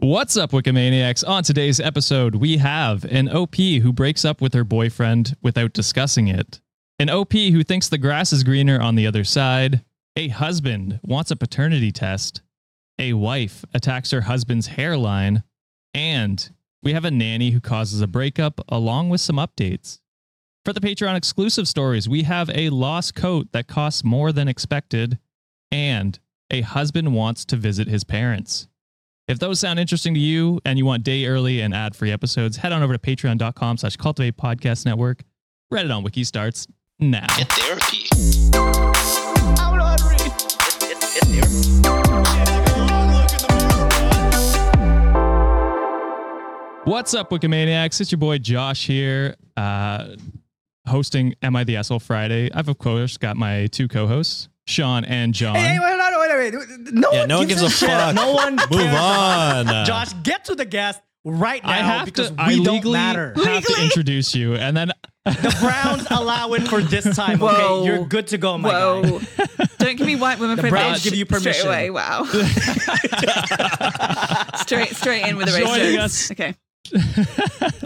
What's up, Wikimaniacs? On today's episode, we have an OP who breaks up with her boyfriend without discussing it, an OP who thinks the grass is greener on the other side, a husband wants a paternity test, a wife attacks her husband's hairline, and we have a nanny who causes a breakup along with some updates. For the Patreon exclusive stories, we have a lost coat that costs more than expected, and a husband wants to visit his parents. If those sound interesting to you and you want day early and ad-free episodes, head on over to patreon.com slash cultivate podcast network. Reddit on Wiki starts now. Get therapy. What's up, Wikimaniacs? It's your boy Josh here, uh, hosting Am I the Asshole Friday. I've, of course, got my two co-hosts, Sean and John. Hey, wait, no, wait, Yeah, one no one gives, gives a shit. fuck. No one Move cares on. Josh, get to the guest right now I have because to. we I don't legally matter. have to introduce you, and then The Browns allow it for this time. Okay, you're good to go, my Whoa. guy. Don't give me white women for The privilege. Browns give you permission. Straight away, wow. straight straight in with the Joining us. Okay.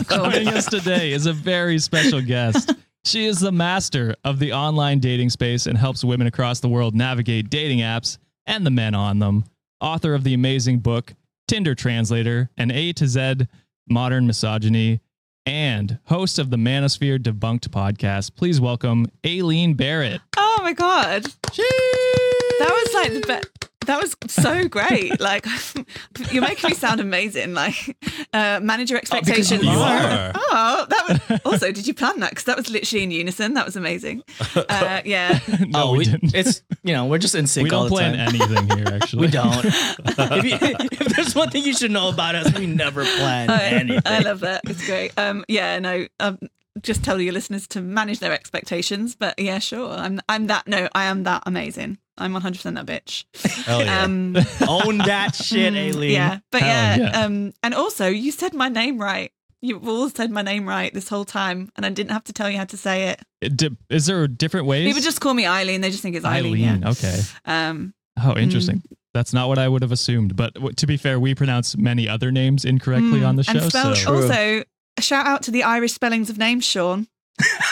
joining us today is a very special guest. She is the master of the online dating space and helps women across the world navigate dating apps and the men on them. Author of the amazing book Tinder Translator, an A to Z modern misogyny, and host of the Manosphere Debunked podcast. Please welcome Aileen Barratt. Oh my god. That was like the best. That was so great. Like you're making me sound amazing. Like uh, manage your because expectations. you are. Oh, that was also. Did you plan that? Because that was literally in unison. That was amazing. Uh, yeah. no, oh, we, we, didn't. it's you know we're just in sync we don't the plan time. anything here, actually. we don't. if, you, if there's one thing you should know about us, we never plan I, anything. I love that. It's great. Um, yeah, no. Um, just tell your listeners to manage their expectations. But yeah, sure. I'm. I'm that. No, I am that amazing. I'm 100 percent that bitch. Hell yeah. Um, Own that shit, mm, Aileen. Yeah, but Hell yeah, yeah. Um, and also you said my name right. You've all said my name right this whole time, and I didn't have to tell you how to say it. It di- is there different ways? People just call me Eileen. They just think it's Eileen. Eileen. yeah. Okay. Um, Oh, interesting. That's not what I would have assumed. But w- to be fair, we pronounce many other names incorrectly mm, on the show. And spell, so also, shout out to the Irish spellings of names, Sean.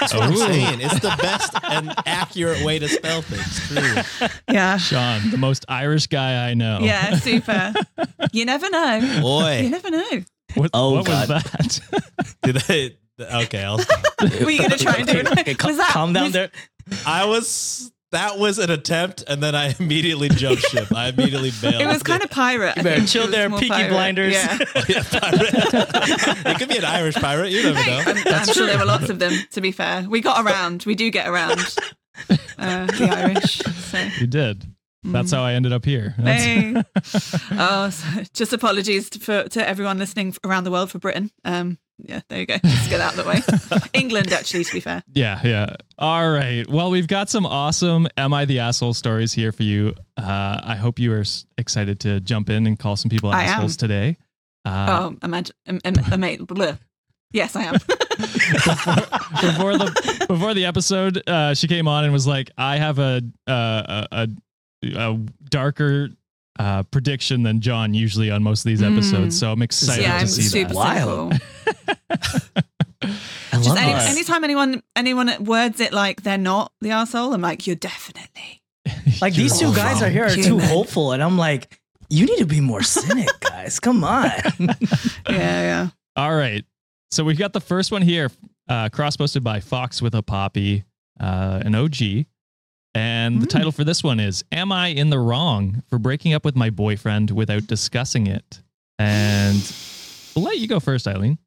That's what I'm oh. saying. It's the best and accurate way to spell things. True. Yeah. Sean, the most Irish guy I know. Yeah, super. you never know. Boy. You never know. What, Oh, what was God. that? did I? Okay, I'll stop. Were you going to try and do it? Okay, cal- Was that- calm down was- there. I was. That was an attempt, and then I immediately jumped ship. I immediately bailed. It was kind of pirate. I You better think. chill It was there, more Peaky pirate. Blinders. Yeah. Yeah, pirate. it could be an Irish pirate. You never know. I'm, I'm sure there were lots of them, to be fair. We got around. We do get around. Uh, the Irish. So. you did. That's how I ended up here. Hey. oh, so just apologies to, for, to everyone listening around the world for Britain. Um, yeah, there you go. Let's get out of the way. England, actually, to be fair. Yeah, yeah. All right. Well, we've got some awesome Am I the Asshole stories here for you. Uh, I hope you are excited to jump in and call some people I am. assholes today. Uh, oh, imagine, um, um. Yes, I am. before the before the episode, uh, she came on and was like, "I have a uh, a, a, a darker uh, prediction than John usually on most of these episodes." So I'm excited yeah, to I'm see super that. Wild. cynical. I love Just any, this. anytime anyone anyone words it like they're not the asshole, I'm like, you're definitely. Like these two guys wrong. are here are too hopeful, and I'm like, you need to be more cynic, guys. Come on. Yeah, yeah. All right. So we've got the first one here, uh, cross posted by Fox with a Poppy, uh, an OG. And the Mm. title for this one is Am I in the Wrong for Breaking Up with My Boyfriend Without Discussing It? And we'll let you go first, Eileen.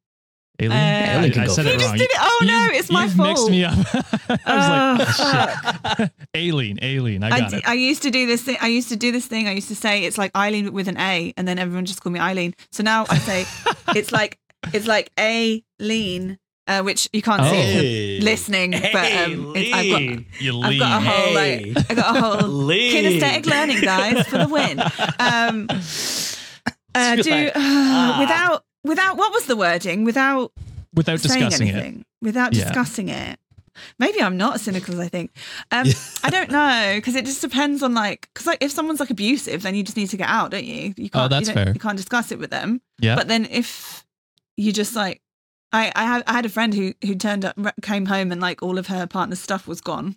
Aileen? Uh, I, I said You it just wrong. did it. Oh no, You've- it's my you've fault. mixed me up. I was Oh, like, shit. Aileen, Aileen, I I, got d- it. I used to do this thing. I used to do this thing. I used to say it's like Eileen with an A, and then everyone just called me Eileen. So now I say it's like It's like a lean, uh, which you can't see Hey. you're listening, but um, it, I've got I've got a whole Hey. like I've got a whole Lean. kinesthetic learning, guys, for the win. Um, uh, do like, uh, ah. without without what was the wording? Without without saying discussing it. anything, without Yeah. discussing it. Maybe I'm not as cynical as I think. Um, I don't know because it just depends on like because like if someone's like abusive, then you just need to get out, don't you? You can't. Oh, that's you fair. You can't discuss it with them. Yeah. But then if you just like. I, I, had, I had a friend who who turned up came home and like all of her partner's stuff was gone.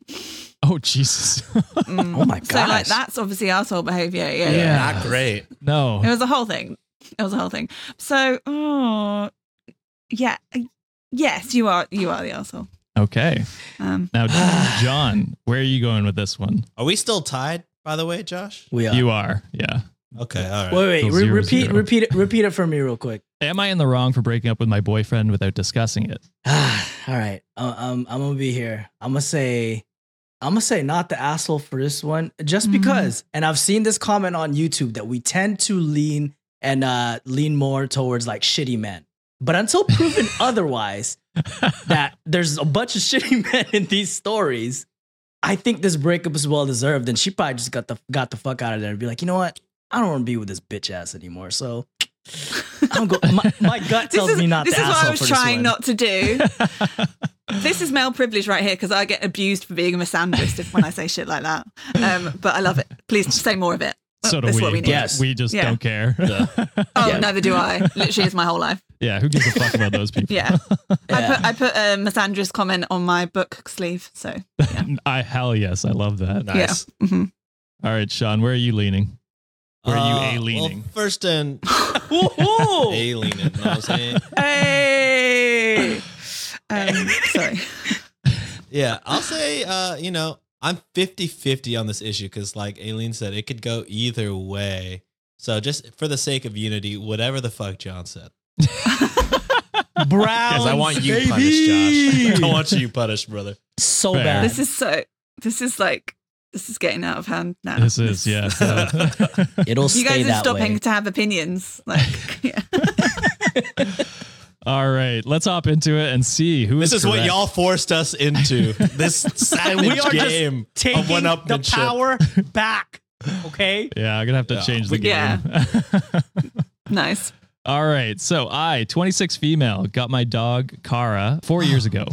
oh Jesus. Mm. Oh my god! So like that's obviously asshole behavior. Yeah, Yeah. yeah. Not great. no. It was a whole thing. It was a whole thing. So, oh, yeah, yes, you are. You are the asshole. Okay. Um, Now, John, where are you going with this one? Are we still tied, by the way, Josh? we are. You are. Yeah. Okay, all right. Wait, wait. So Re- zero, repeat, zero. repeat it. Repeat it for me, real quick. Am I in the wrong for breaking up with my boyfriend without discussing it? All right. Uh, um, I'm gonna be here. I'm gonna say, I'm gonna say not the asshole for this one, just Mhm. because. And I've seen this comment on YouTube that we tend to lean and uh lean more towards like shitty men. But until proven otherwise, that there's a bunch of shitty men in these stories, I think this breakup is well deserved. And she probably just got the got the fuck out of there and be like, you know what? I don't want to be with this bitch ass anymore. So I'm go. My, my gut this tells is me not to. this the is what I was trying not to do. this is male privilege right here because I get abused for being a misandrist if when I say shit like that. Um, but I love it. Please say more of it. So do That's we. what we need. Yes. We just Yeah. don't care. Yeah. Oh, Yeah. neither do I. Literally, is my whole life. yeah. Who gives a fuck about those people? Yeah. I put I put a misandrist comment on my book sleeve. So I hell yes. I love that. Nice. hmm All right, Sean, where are you leaning? Where are you Uh, a leaning? Well, first and Woohoo! a leaning. You know what I'm saying? hey. Um, sorry. Yeah, I'll say, uh, you know, I'm 50 50 on this issue because, like Aileen said, it could go either way. So, just for the sake of unity, whatever the fuck John said. Browns, Because I want you baby. punished, Josh. I want you punished, brother. So Fair. bad. This is so. This is like. This is getting out of hand now. this is yeah. so- It'll You stay guys are that stopping way. to have opinions. Like, yeah. All right, let's hop into it and see who This is what y'all forced us into. This savage we are just game Taking of one the power back. Okay. Yeah, I'm gonna have to Yeah. change the game. Yeah. nice. All right. So I, 26 female, got my dog Kara four years ago.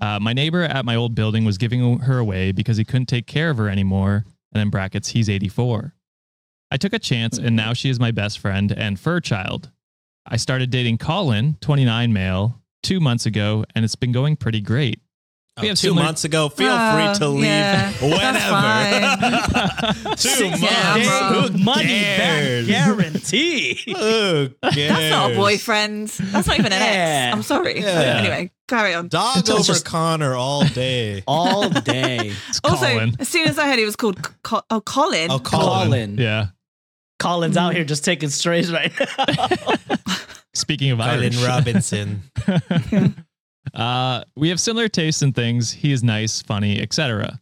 Uh, my neighbor at my old building was giving her away because he couldn't take care of her anymore. And in brackets, he's 84. I took a chance, and now she is my best friend and fur child. I started dating Colin, 29 male, two months ago, and it's been going pretty great. Oh, We have two similar- months ago. Feel Oh, free to leave yeah, whenever. two Six months. Yeah, Who money cares? back guarantee. Who cares? That's not a boyfriend. That's not even an Yeah. ex. I'm sorry. Yeah. Anyway, carry on. Dog It's over just- Connor all day. All day. It's Also, Colin. as soon as I heard he was called Co- oh Colin. Oh, Colin. Colin. Yeah. Colin's out here just taking strays right now. Speaking of Colin Irish. Robinson. Uh, we have similar tastes in things. He is nice, funny, etc.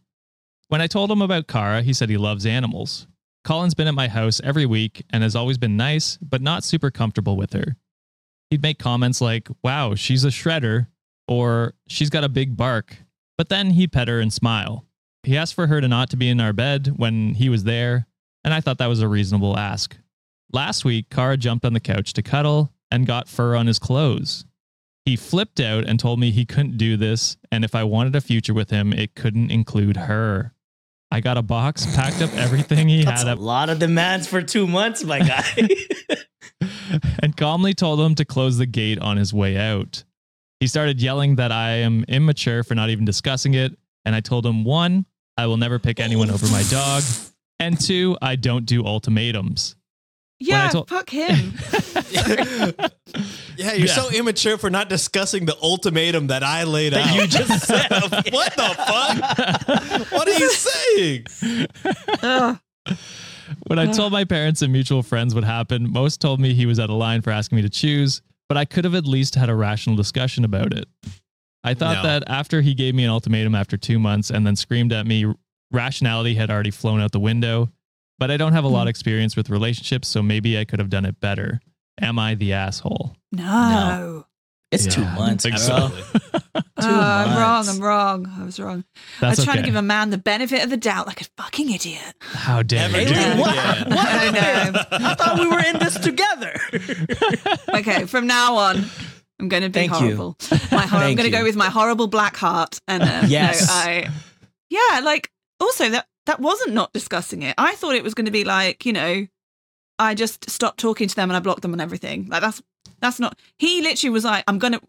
When I told him about Kara, he said he loves animals. Colin's been at my house every week and has always been nice, but not super comfortable with her. He'd make comments like, wow, she's a shredder, or she's got a big bark, but then he'd pet her and smile. He asked for her to not to be in our bed when he was there, and I thought that was a reasonable ask. Last week, Kara jumped on the couch to cuddle and got fur on his clothes. He flipped out and told me he couldn't do this, and if I wanted a future with him, it couldn't include her. I got a box, packed up everything he That's had a up, lot of demands for two months, my guy. and calmly told him to close the gate on his way out. He started yelling that I am immature for not even discussing it, and I told him one, I will never pick anyone over my dog, and two, I don't do ultimatums. yeah, I told- fuck him. Yeah, you're Yeah. so immature for not discussing the ultimatum that I laid that out. you just said. what the fuck? what are you saying? Ugh. When I Ugh. told my parents and mutual friends what happened, most told me he was out of line for asking me to choose, but I could have at least had a rational discussion about it. I thought No. that after he gave me an ultimatum after two months and then screamed at me, rationality had already flown out the window. But I don't have a lot hmm. of experience with relationships, so maybe I could have done it better. Am I the asshole? No. It's two Yeah, I months, think bro. so. Oh, Two I'm wrong. I'm wrong. I was wrong. I That's was trying okay. to give a man the benefit of the doubt like a fucking idiot. How dare you? do it what? again. What? I know. I thought we were in this together. Okay, from now on, I'm going to be Thank you. horrible. My hor- I'm going to go with my horrible black heart. And um, Yes. no, I, yeah, like also that that wasn't not discussing it. I thought it was going to be like you know, I just stopped talking to them and I blocked them and everything. Like that's that's not. He literally was like, I'm gonna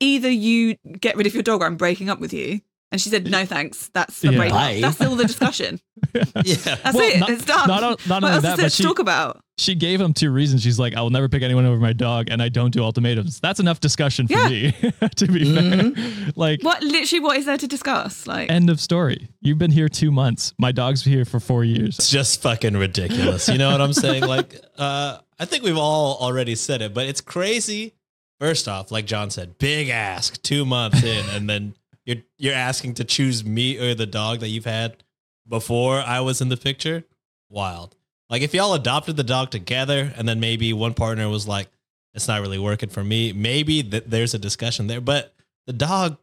either you get rid of your dog or I'm breaking up with you. And she said, no, thanks. That's the Yeah. breakup. Bye. That's all the discussion. Yeah. That's Well, it. not- it's done. not o- not what else that, is there but to she- talk about? She gave him two reasons. She's like, I will never pick anyone over my dog, and I don't do ultimatums. That's enough discussion for Yeah. me, to be fair. Like, What literally? What is there to discuss? Like, end of story. You've been here two months. My dog's here for four years. It's just fucking ridiculous. You know what I'm saying? Like, uh, I think we've all already said it, but it's crazy. First off, like John said, big ask, two months in, and then you're you're asking to choose me or the dog that you've had before I was in the picture. Wild. Like if y'all adopted the dog together, and then maybe one partner was like, "It's not really working for me." Maybe th- there's a discussion there, but the dog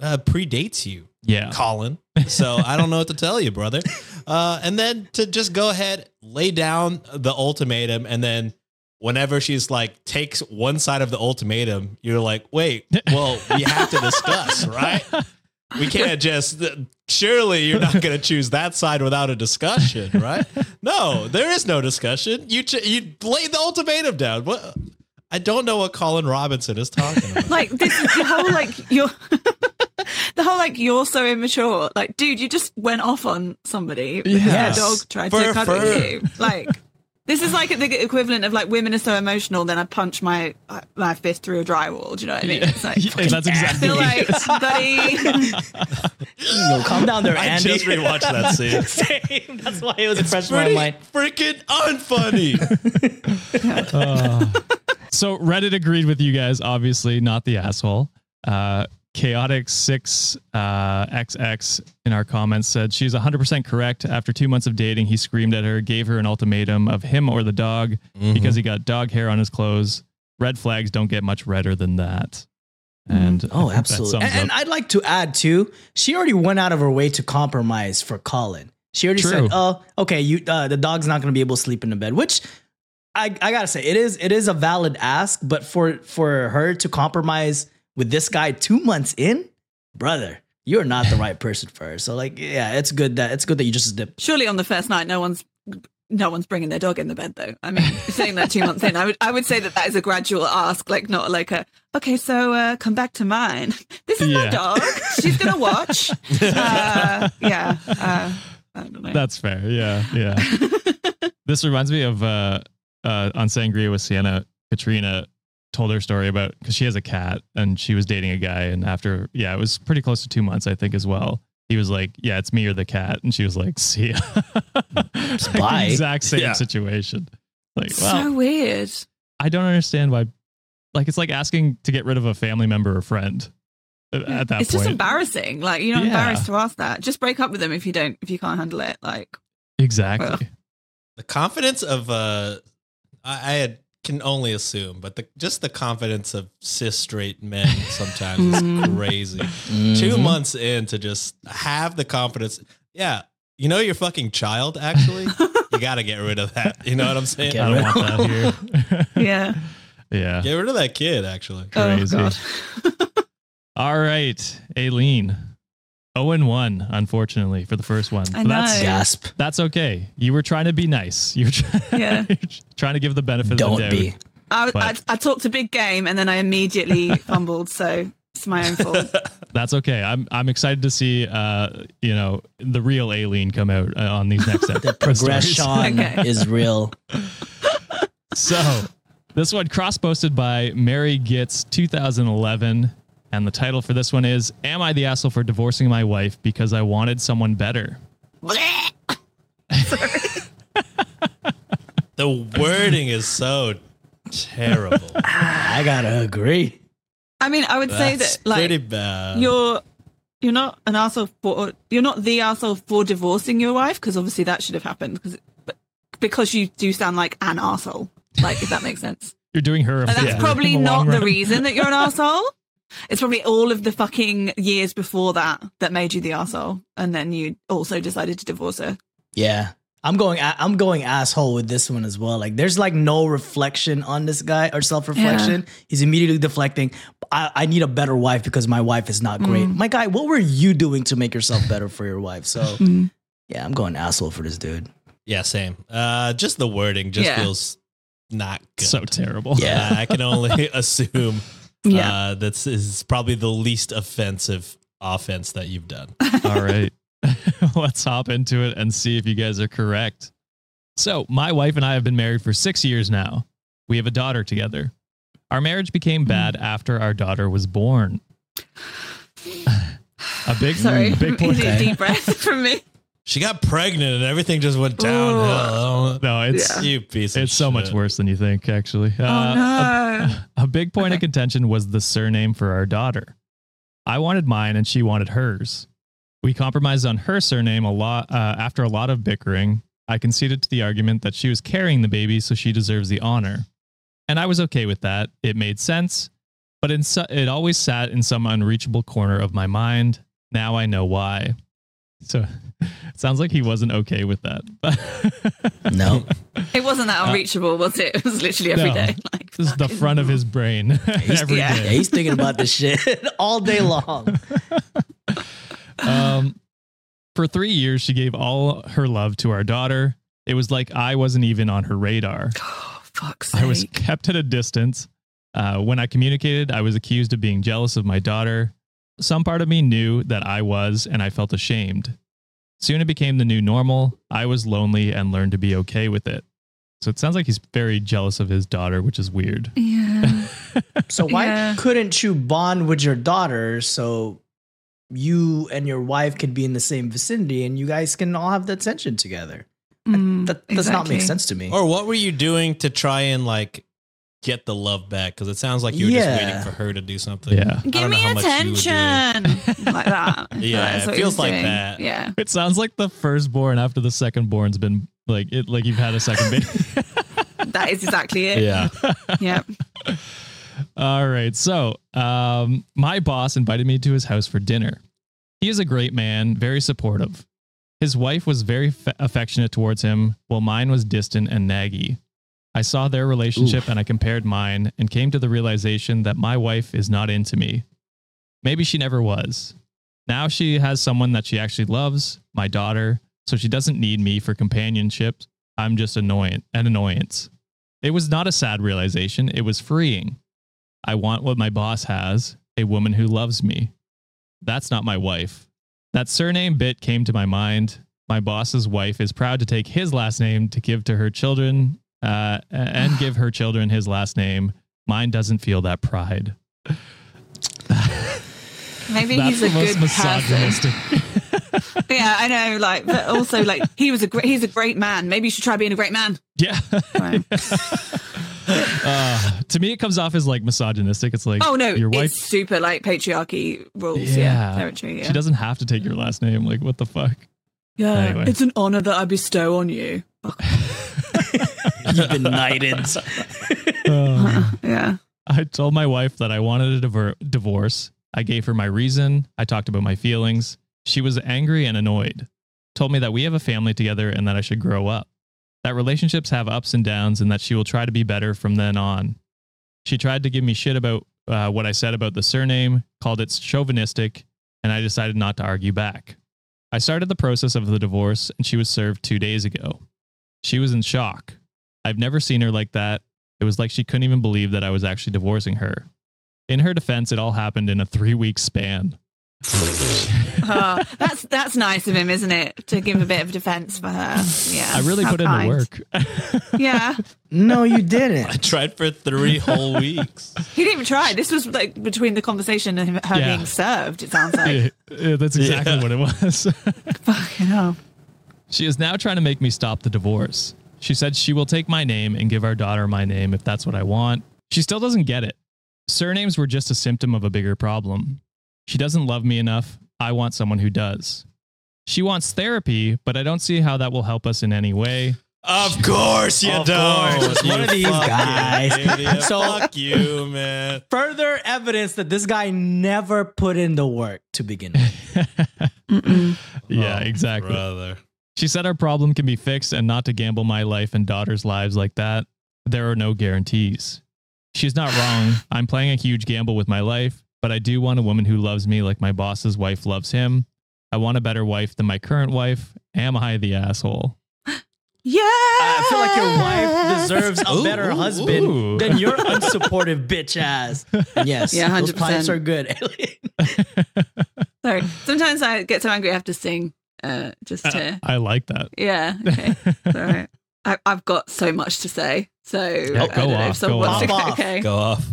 uh, predates you. Yeah. Colin. So I don't know what to tell you, brother. Uh, and then to just go ahead, lay down the ultimatum, and then whenever she's like takes one side of the ultimatum, you're like, wait, well, we have to discuss, right? We can't just. Surely you're not going to choose that side without a discussion, right? No, there is no discussion. You ch- you lay the ultimatum down. What? I don't know what Colin Robinson is talking about. like this is the whole like you're the whole like you're so immature. Like, dude, you just went off on somebody because Yes. their dog tried For to cuddle fur. you. Like, this is like the equivalent of like women are so emotional. Then I punch my uh, my fist through a drywall. Do you know what I mean? It's like. Yeah, that's I exactly feel like, buddy, Yo, calm down there, I Andy. I just rewatched that scene. Same. That's why it was fresh in my mind. freaking unfunny. Oh. so Reddit agreed with you guys, obviously not the asshole. Uh, Chaotic six uh, XX in our comments said she's 100% correct. After two months of dating, he screamed at her, gave her an ultimatum of him or the dog because he got dog hair on his clothes. Red flags don't get much redder than that. And Oh, absolutely. And, and I'd like to add too. She already went out of her way to compromise for Colin. She already True. said, "Oh, okay, you uh, the dog's not going to be able to sleep in the bed," which I, I gotta say it is it is a valid ask. But for for her to compromise with this guy two months in, brother, you're not the right person for her. So like, yeah, it's good that it's good that you just dipped. surely on the first night, no one's no one's bringing their dog in the bed though. I mean, saying that two months in, I would I would say that that is a gradual ask, like not like a okay, so uh, come back to mine. This is my dog. She's gonna watch. Uh, yeah. Uh, I don't know. That's fair. Yeah, yeah. this reminds me of uh, uh, on Sangria with Sienna. Katrina told her story about because she has a cat and she was dating a guy, and after yeah, it was pretty close to two months, I think, as well. He was like, "Yeah, it's me or the cat," and she was like, "See ya." Like, bye. exact same Yeah. situation. Like, well, so weird. I don't understand why. Like, it's like asking to get rid of a family member or friend at, at that it's point. just embarrassing. Like you're not Yeah. embarrassed to ask that. Just break up with them if you don't if you can't handle it. Like exactly. the confidence of uh I, I had can only assume, but the just the confidence of cis straight men sometimes is Mm. crazy. Two Mhm. months in to just have the confidence. Yeah. You know your fucking child, actually? you gotta get rid of that. You know what I'm saying? Get I don't want that here. yeah. yeah. Get rid of that kid, actually. Crazy. Oh god. All right, Aileen. 0 and 1, unfortunately, for the first one. I But That's. Gasp! that's okay. You were trying to be nice. You were trying, Yeah. trying to give the benefit of Don't the doubt. be. I, I, I talked a big game and then I immediately fumbled, so it's my own fault. That's okay. I'm I'm excited to see uh you know the real Aileen come out uh, on these next episodes. The progression Okay. is real. So, this one cross posted by Mary Gitz 2011. And the title for this one is Am I the asshole for divorcing my wife because I wanted someone better? The wording is so terrible. I gotta agree. I mean, I would say That's that like pretty bad. you're you're not an asshole for you're not the asshole for divorcing your wife because obviously that should have happened because because you do sound like an asshole like if that makes sense You're doing her a And that's in probably the long not the reason that you're an asshole. It's probably all of the fucking years before that that made you the asshole, and then you also decided to divorce her. Yeah. I'm going I'm going asshole with this one as well. Like there's like no reflection on this guy or self-reflection. He's immediately deflecting. I, I need a better wife because my wife is not great. Mm. My guy, what were you doing to make yourself better for your wife? So Mm. yeah, I'm going asshole for this dude. Yeah, same. Uh, just the wording just Yeah. feels not good. So terrible. Yeah. Uh, I can only assume Yeah. uh, this is probably the least offensive offense that you've done. All right. Let's hop into it and see if you guys are correct. So, my wife and I have been married for six years now. We have a daughter together. Our marriage became bad after our daughter was born. A big, Sorry, big point. deep, deep breath from me. She got pregnant and everything just went downhill. No, it's Yeah. You piece of it's so much worse than you think. Actually, Oh Uh, no! A big point of contention was the surname for our daughter. I wanted mine and she wanted hers. We compromised on her surname a lot uh, after a lot of bickering. I conceded to the argument that she was carrying the baby, so she deserves the honor. And I was okay with that. It made sense, but in so- it always sat in some unreachable corner of my mind. Now I know why. So it sounds like he wasn't okay with that. No. It wasn't that unreachable, was it? It was literally every No. day. Like this is the fucking- front of his brain every day. yeah. yeah, he's thinking about this shit all day long. um, for three years, she gave all her love to our daughter. It was like I wasn't even on her radar. Oh, fuck's sake. I was kept at a distance. Uh, when I communicated, I was accused of being jealous of my daughter. Some part of me knew that I was, and I felt ashamed. Soon it became the new normal. I was lonely and learned to be okay with it. So it sounds like he's very jealous of his daughter, which is weird. yeah. So why Yeah. couldn't you bond with your daughter so you and your wife could be in the same vicinity and you guys can all have the attention together? Mm, that does not make sense to me. Or what were you doing to try and like get the love back? Because it sounds like you were Yeah. just waiting for her to do something. Yeah. I Give don't know me how much you were doing. attention, like that. Yeah, That's it feels like doing. that. Yeah, It sounds like the firstborn after the secondborn's been like it, like you've had a second baby. that is exactly it. Yeah. yeah. All right. So, um, my boss invited me to his house for dinner. He is a great man, very supportive. His wife was very f- affectionate towards him, while mine was distant and naggy. I saw their relationship and I compared mine and came to the realization that my wife is not into me. Maybe she never was. Now she has someone that she actually loves, my daughter, so she doesn't need me for companionship. I'm just annoying, an annoyance. It was not a sad realization, it was freeing. I want what my boss has a woman who loves me. That's not my wife. That surname bit came to my mind. My boss's wife is proud to take his last name to give to her children uh, and give her children his last name. Mine doesn't feel that pride. Maybe That's he's a most good person. misogynistic. Yeah, I know. Like, but also like he was a great. He's a great man. Maybe you should try being a great man. yeah. Right. uh, to me, it comes off as like misogynistic. It's like, Oh no, your wife, it's super like patriarchy rules. Yeah. Yeah, territory. Yeah. she doesn't have to take your last name. Like, what the fuck? yeah, Anyway. it's an honor that I bestow on you. You've been knighted. Uh, Yeah. I told my wife that I wanted a diver- divorce. I gave her my reason. I talked about my feelings. She was angry and annoyed. Told me that we have a family together and that I should grow up. That relationships have ups and downs and that she will try to be better from then on. She tried to give me shit about uh, what I said about the surname, called it chauvinistic, and I decided not to argue back. I started the process of the divorce and she was served two days ago. She was in shock. I've never seen her like that. It was like she couldn't even believe that I was actually divorcing her. In her defense, it all happened in a three week span. Oh, that's that's nice of him, isn't it? To give a bit of defense for her. Yeah. I really put kind. into work. Yeah. no, you didn't. I tried for three whole weeks. He didn't even try. This was like between the conversation and her Yeah. being served, it sounds like. Yeah, yeah, that's exactly Yeah. what it was. Fucking hell. she is now trying to make me stop the divorce. She said she will take my name and give our daughter my name if that's what I want. She still doesn't get it. Surnames were just a symptom of a bigger problem. She doesn't love me enough. I want someone who does. She wants therapy, but I don't see how that will help us in any way. Of course you Of don't. course. You One of these guys. idiot. So- fuck you, man. Further evidence that this guy never put in the work to begin with. Yeah, exactly. brother. She said our problem can be fixed and not to gamble my life and daughter's lives like that. There are no guarantees. She's not wrong. I'm playing a huge gamble with my life, but I do want a woman who loves me like my boss's wife loves him. I want a better wife than my current wife. Am I the asshole? Yeah. I feel like your wife deserves a Ooh, better ooh, husband ooh. than your unsupportive bitch ass. Yes, Yeah, 100%. pints are good. Sorry. Sometimes I get so angry I have to sing. Uh, just to I like that. yeah. Okay. All right. I, I've got so much to say. So Yeah, I go don't know off, if someone go wants to off. go- Okay. Go off.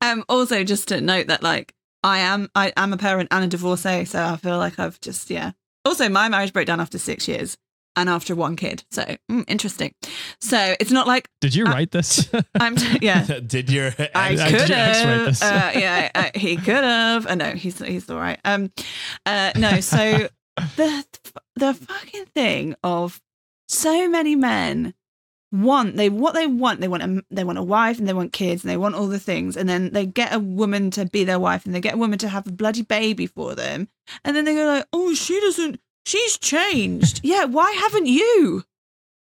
Um. Also, just to note that like I am I am a parent and a divorcee, so I feel like I've just yeah. Also, my marriage broke down after six years and after one kid. So mm, interesting. So it's not like Did you Uh, write this? I'm yeah. Did your I could your ex write have. Uh, yeah, uh, he could have. Uh, no, he's he's all right. Um, uh, no. So the the fucking thing of so many men want they what they want they want a they want a wife and they want kids and they want all the things and then they get a woman to be their wife and they get a woman to have a bloody baby for them and then they go like oh she doesn't she's changed yeah why haven't you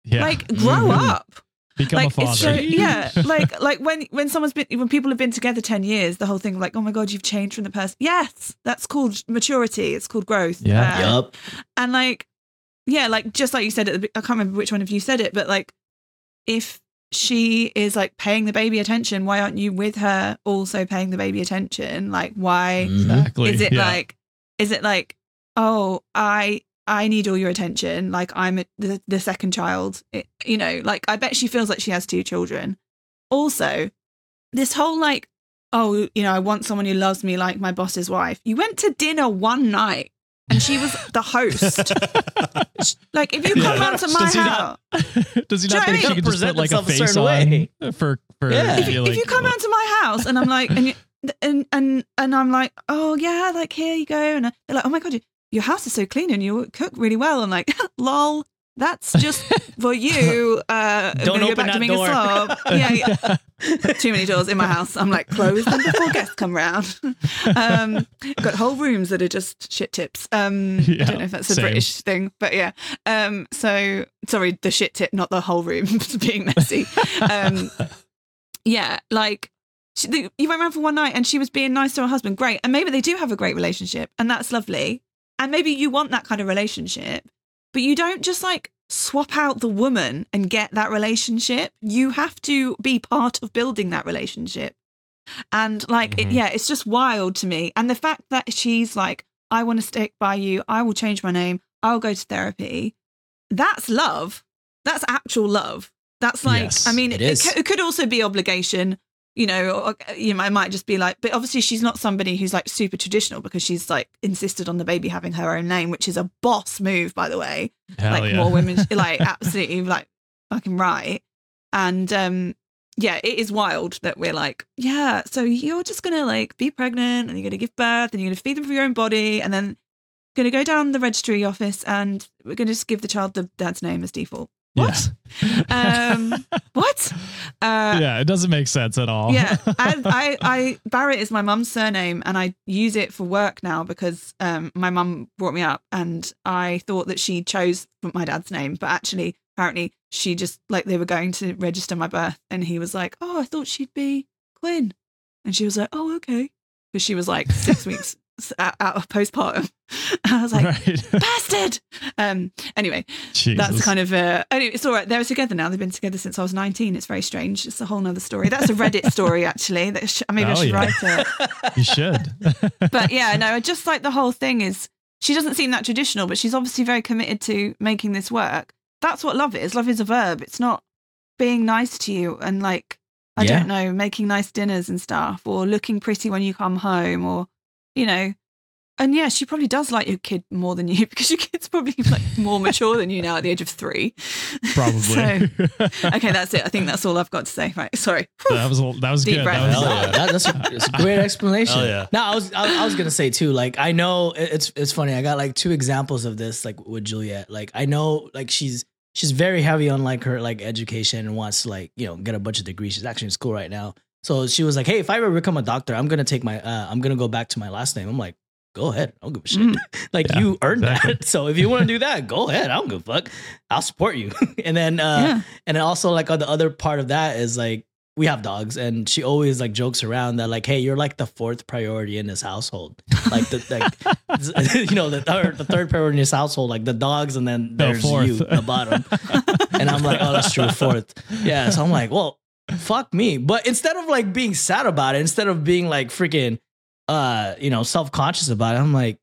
yeah. like grow Mhm. up Become like a father. it's so yeah like like when when someone's been when people have been together 10 years the whole thing like oh my god you've changed from the person yes that's called maturity it's called growth Yeah. Uh, yup. and like yeah like just like you said at the, i can't remember which one of you said it but like if she is like paying the baby attention why aren't you with her also paying the baby attention like why Mhm. exactly. is it yeah. like is it like oh i i need all your attention like i'm a, the, the second child it, you know like i bet she feels like she has two children also this whole like oh you know i want someone who loves me like my boss's wife you went to dinner one night and she was the host like if you come Yeah. round to my Does house not- Does he Do you not think what I she mean? could just Present put like a himself a face certain way. for for Yeah. if, you- like, if you come round to my house and I'm like, and, you, and and and I'm like, oh yeah, like here you go, and they're like, oh my god, you- your house is so clean and you cook really well, I'm like, lol, that's just for you. Uh, Don't gonna go open back that to being door. a slob. Yeah, yeah. Too many doors in my house. I'm like, close them before guests come round. um, got whole rooms that are just shit tips. Um, I don't know if that's a same. British thing, but yeah. Um, so sorry, the shit tip, not the whole room being messy. Um, yeah, like she, the, you went around for one night and she was being nice to her husband. Great, and maybe they do have a great relationship, and that's lovely. And maybe you want that kind of relationship, but you don't just like swap out the woman and get that relationship. You have to be part of building that relationship. And like, it, Mhm. yeah, it's just wild to me. And the fact that she's like, I want to stick by you. I will change my name. I'll go to therapy. That's love. That's actual love. That's like, Yes, I mean, it it, it could also be obligation. You know, or, you know, it might just be like, but obviously she's not somebody who's like super traditional because she's like insisted on the baby having her own name, which is a boss move, by the way. Hell like yeah. more women like absolutely like fucking right. And um yeah it is wild that we're like yeah so you're just gonna like be pregnant and you're gonna give birth and you're gonna feed them from your own body and then gonna go down the registry office and we're gonna just give the child the dad's name as default. What? Um what uh yeah, it doesn't make sense at all. yeah, I, I, I Barratt is my mum's surname, and I use it for work now because um, my mum brought me up, and I thought that she chose my dad's name, but actually, apparently, she just like they were going to register my birth, and he was like, "Oh, I thought she'd be Quinn," and she was like, "Oh, okay," because she was like six weeks out, out of postpartum. I was like, right. "Bastard!" Um, anyway, that's kind of uh anyway, it's all right they're together now they've been together since i was 19 it's very strange it's a whole other story that's a reddit story actually that sh- maybe i Oh, should yeah. write it you should. but yeah no I just like the whole thing is she doesn't seem that traditional but she's obviously very committed to making this work that's what love is love is a verb it's not being nice to you and like i Yeah. don't know making nice dinners and stuff or looking pretty when you come home or you know and yeah, she probably does like your kid more than you because your kid's probably like more mature than you now at the age of three. Probably. so, okay, that's it. I think that's all I've got to say. Right. Sorry. that was that was Deep good. breath. That was, yeah. That- that's, a, that's a great explanation. Hell yeah. No, I was I, I was gonna say too. Like I know it's it's funny. I got like two examples of this. Like with Juliet. Like I know like she's she's very heavy on like her like education and wants to like you know get a bunch of degrees. She's actually in school right now. So she was like, "Hey, if I ever become a doctor, I'm gonna take my uh, I'm gonna go back to my last name." I'm like, "Go ahead, I don't give a shit. Mm. like Yeah, you earned exactly. that. So if you want to do that, go ahead. I don't give a fuck. I'll support you." and then uh, Yeah. and then also like on the other part of that is like we have dogs and she always like jokes around that like hey you're like the fourth priority in this household like the like you know the third the third priority in this household like the dogs and then there's fourth. you the bottom and I'm like oh that's true fourth yeah so I'm like well fuck me but instead of like being sad about it instead of being like freaking uh you know self-conscious about it I'm like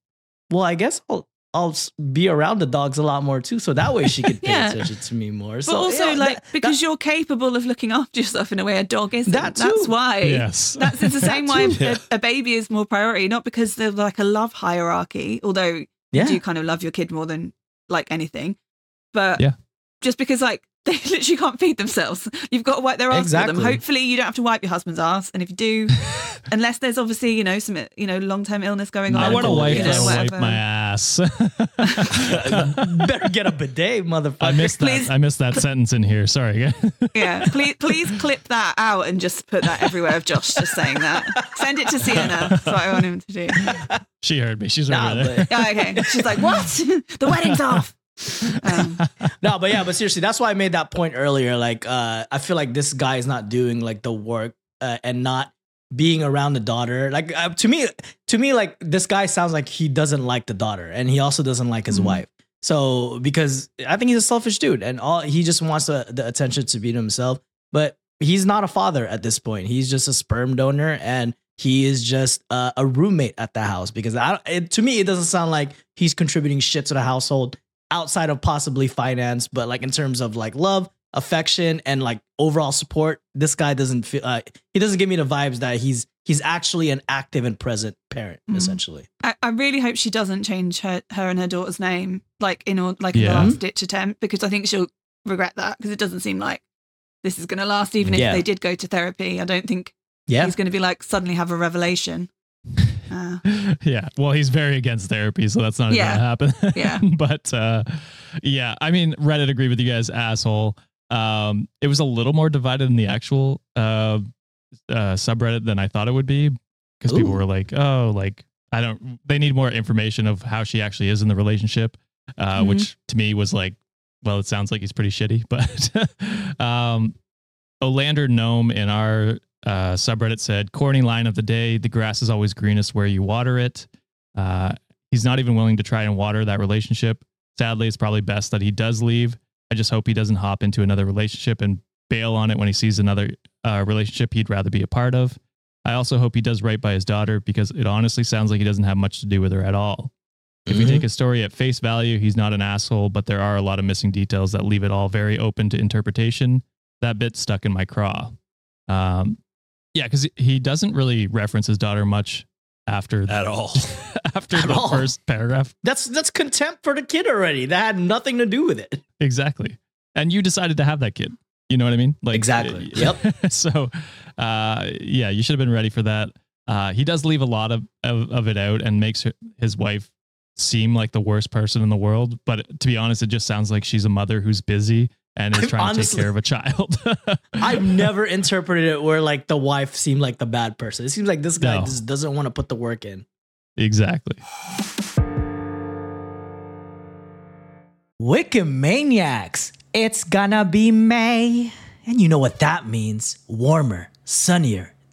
well I guess I'll I'll be around the dogs a lot more too so that way she could pay Yeah. attention to me more But so also, yeah, like, that- because you're capable of looking after yourself in a way a dog isn't. That too. That's why. Yes. That's it's the same way too. a, a baby is more priority, not because there's like a love hierarchy, although yeah you do kind of love your kid more than like anything. But Yeah. just because like they literally can't feed themselves, you've got to wipe their ass for them. Hopefully, you don't have to wipe your husband's ass, and if you do, unless there's obviously you know some you know long term illness going on, I want to Medical, wife you know, wipe my ass. better get a bidet, motherfucker. I missed that. Please. I missed that sentence in here. Sorry. Yeah, please, please clip that out and just put that everywhere of Josh just saying that. Send it to Sienna. That's what I want him to do. she heard me. She's Nah, over there. but, Yeah, okay. She's like, what? the wedding's off. Um, no, but yeah, but seriously, that's why I made that point earlier. Like, uh, I feel like this guy is not doing like the work uh, and not being around the daughter. Like uh, to me, to me, like this guy sounds like he doesn't like the daughter, and he also doesn't like his Mhm. wife. So because I think he's a selfish dude, and all he just wants the, the attention to be to himself. But he's not a father at this point. He's just a sperm donor, and he is just uh, a roommate at the house. Because I, it, to me, it doesn't sound like he's contributing shit to the household outside of possibly finance, but like in terms of like love, affection, and like overall support, this guy doesn't feel. Uh, he doesn't give me the vibes that he's he's actually an active and present parent, Mhm. essentially. I, I really hope she doesn't change her, her and her daughter's name, like in or like in Yeah. the last ditch attempt, because I think she'll regret that because it doesn't seem like this is going to last. Even if Yeah. they did go to therapy, I don't think Yeah, he's going to be like suddenly have a revelation. Uh, yeah. Well, he's very against therapy, so that's not Yeah. going to happen. Yeah. but uh, yeah, I mean, Reddit agreed with you guys, asshole. Um, it was a little more divided in the actual uh, uh, subreddit than I thought it would be because people were like, oh, like, I don't, they need more information of how she actually is in the relationship, uh, Mhm. which to me was like, well, it sounds like he's pretty shitty, but um, Olander Gnome in our uh, subreddit said, corny line of the day, the grass is always greenest where you water it. Uh, he's not even willing to try and water that relationship. Sadly, it's probably best that he does leave. I just hope he doesn't hop into another relationship and bail on it when he sees another uh, relationship he'd rather be a part of. I also hope he does right by his daughter because it honestly sounds like he doesn't have much to do with her at all. If we Mhm. take his story at face value, he's not an asshole, but there are a lot of missing details that leave it all very open to interpretation. That bit stuck in my craw. Um, yeah, because he doesn't really reference his daughter much after At all. after At the all. first paragraph. that's that's contempt for the kid already. That had nothing to do with it. Exactly. And you decided to have that kid. You know what I mean? Like Exactly. Yep. so, uh, yeah, you should have been ready for that. Uh, he does leave a lot of, of, of it out and makes her, his wife seem like the worst person in the world. But to be honest, it just sounds like she's a mother who's busy and is trying to take care of a child. I've never interpreted it where like the wife seemed like the bad person. It seems like this guy No. just doesn't want to put the work in. exactly. Wikimaniacs, it's gonna be May. And you know what that means. Warmer, sunnier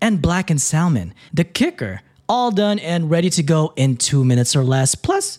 and blackened salmon? The kicker, all done and ready to go in two minutes or less. Plus,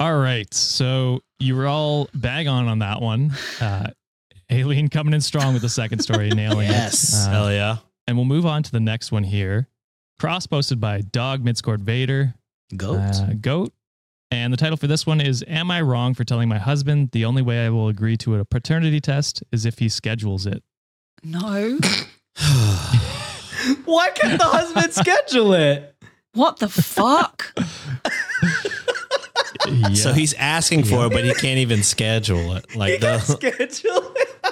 All right. So you were all bang on on that one. Uh, Aileen coming in strong with the second story, nailing Yes. it. Uh, Hell yeah. and we'll move on to the next one here. Cross posted by Dog Midscored Vader, Goat. uh, Goat. And the title for this one is Am I Wrong for Telling My Husband the only way I will agree to a paternity test is if he schedules it? No. Why can't the husband schedule it? What the fuck? Yeah. So he's asking for it, but he can't even schedule it. Like the, schedule it.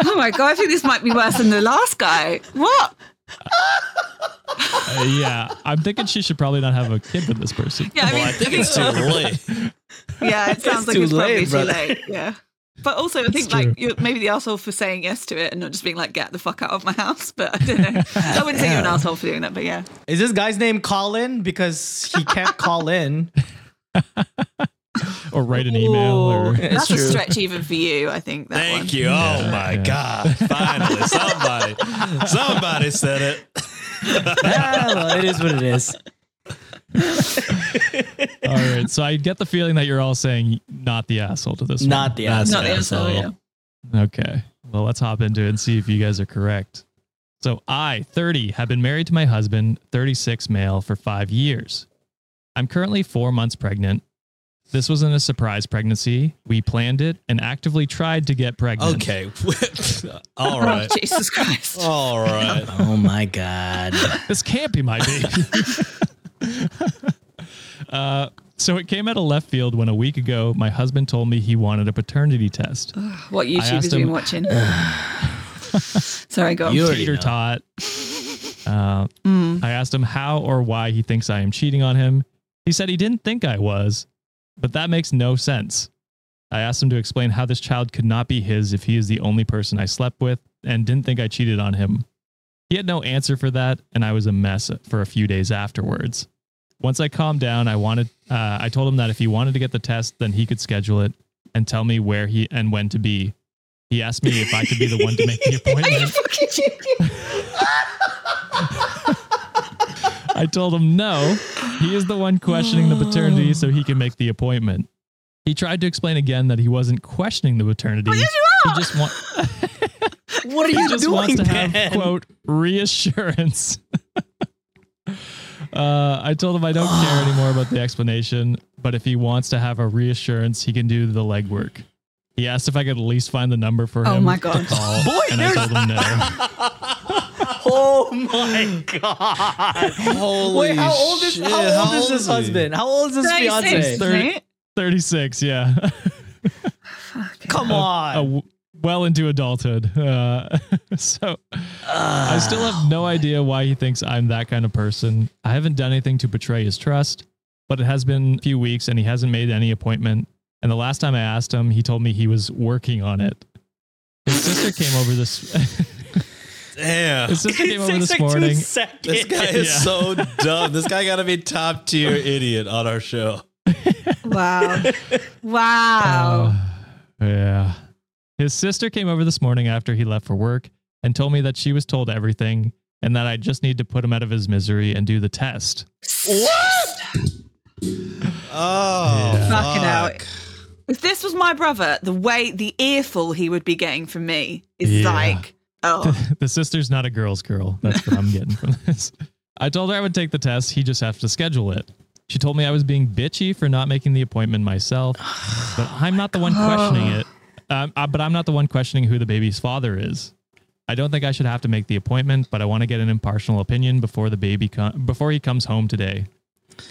Oh my god, I think this might be worse than the last guy. What? Uh, yeah. I'm thinking she should probably not have a kid with this person. Yeah, I mean, well, I think it's too late. yeah, it sounds like too it's probably late, too late. Yeah. But also, I think true. like you're maybe the asshole for saying yes to it and not just being like, "Get the fuck out of my house." But I don't know. I wouldn't say you're an asshole for doing that. But yeah, Is this guy's name Colin? Because he can't call in. Or write an email or. It's that's a stretch even for you. I think. That Thank one. you. Oh Yeah, my yeah. God. Finally, somebody, somebody said it. yeah, well, it is what it is. All right. So I get the feeling that you're all saying not the asshole to this one. Not the That's asshole. Not the asshole. Yeah. asshole. Okay. Well, let's hop into it and see if you guys are correct. So, I, 30, have been married to my husband, 36 male, for five years. I'm currently four months pregnant. This wasn't a surprise pregnancy. We planned it and actively tried to get pregnant. Okay. All right. Oh, Jesus Christ. All right. Oh my god. This can't be my baby. uh, so, it came out of left field when a week ago, my husband told me he wanted a paternity test. What YouTube asked has been watching? Sorry, go on. You already Peter know. taught. Uh, Mm. I asked him how or why he thinks I am cheating on him. He said he didn't think I was, but that makes no sense. I asked him to explain how this child could not be his if he is the only person I slept with and didn't think I cheated on him. He had no answer for that, and I was a mess for a few days afterwards. Once I calmed down, I wanted uh, I told him that if he wanted to get the test, then he could schedule it and tell me where he and when to be. He asked me if I could be the one to make the Are you appointment. I told him no. He is the one questioning the paternity so he can make the appointment. He tried to explain again that he wasn't questioning the paternity. Yes, you he just want What are he just doing, wants to have quote reassurance. uh, I told him I don't care anymore about the explanation, but if he wants to have a reassurance, he can do the legwork. He asked if I could at least find the number for him. Oh him my to God. call, Boy, and I there's- told him no. Oh my god. Holy Wait, how old is shit, how old how is old this is he? husband? How old is this 36, fiance? Thirty- 36, yeah. Come a on. w- well into adulthood. Uh, so I still have no idea why he thinks I'm that kind of person. I haven't done anything to betray his trust, but it has been a few weeks and he hasn't made any appointment. And the last time I asked him, he told me he was working on it. His sister came over this. Damn. his sister came over Takes this like two morning. seconds. This guy is Yeah. so dumb. This guy got to be top tier idiot on our show. Wow. Wow. Uh, yeah. His sister came over this morning after he left for work and told me that she was told everything and that I just need to put him out of his misery and do the test. What? oh, Yeah. Fucking hell. fuck. if this was my brother, the way the earful he would be getting from me is Yeah. like, oh, the sister's not a girl's girl. That's what I'm getting from this. I told her I would take the test. He just has to schedule it. She told me I was being bitchy for not making the appointment myself, but I'm not the one questioning it. Um, uh, but I'm not the one questioning who the baby's father is. I don't think I should have to make the appointment, but I want to get an impartial opinion before the baby com- before he comes home today.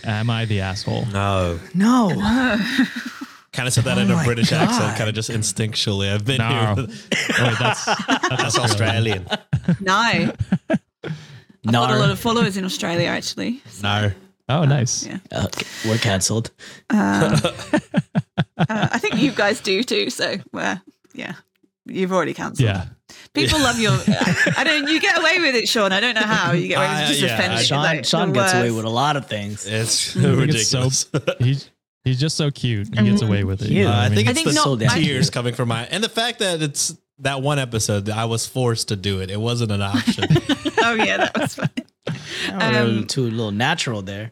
Am I the asshole? No. No. Kind of said that Oh in a British God. accent, kind of just instinctually. I've been No. here. Wait, that's That's Australian. no. I've got a lot of followers in Australia actually. No. Oh, nice. Yeah. Okay, we're canceled. Uh, uh, I think you guys do too. So, well, yeah, you've already cancelled. Yeah. People love your. I don't. You get away with it, Sean. I don't know how you get away with Uh, it. Just yeah, offending. Sean, like, Sean the gets away with a lot of things. It's I think it's so- ridiculous. He's he's just so cute. He gets away with it. you Yeah. know what Uh, I think I it's think the not- So damn I- tears coming from my and the fact that it's that one episode that I was forced to do it. It wasn't an option. Oh yeah, that was fun. Um, Um, too a little natural there.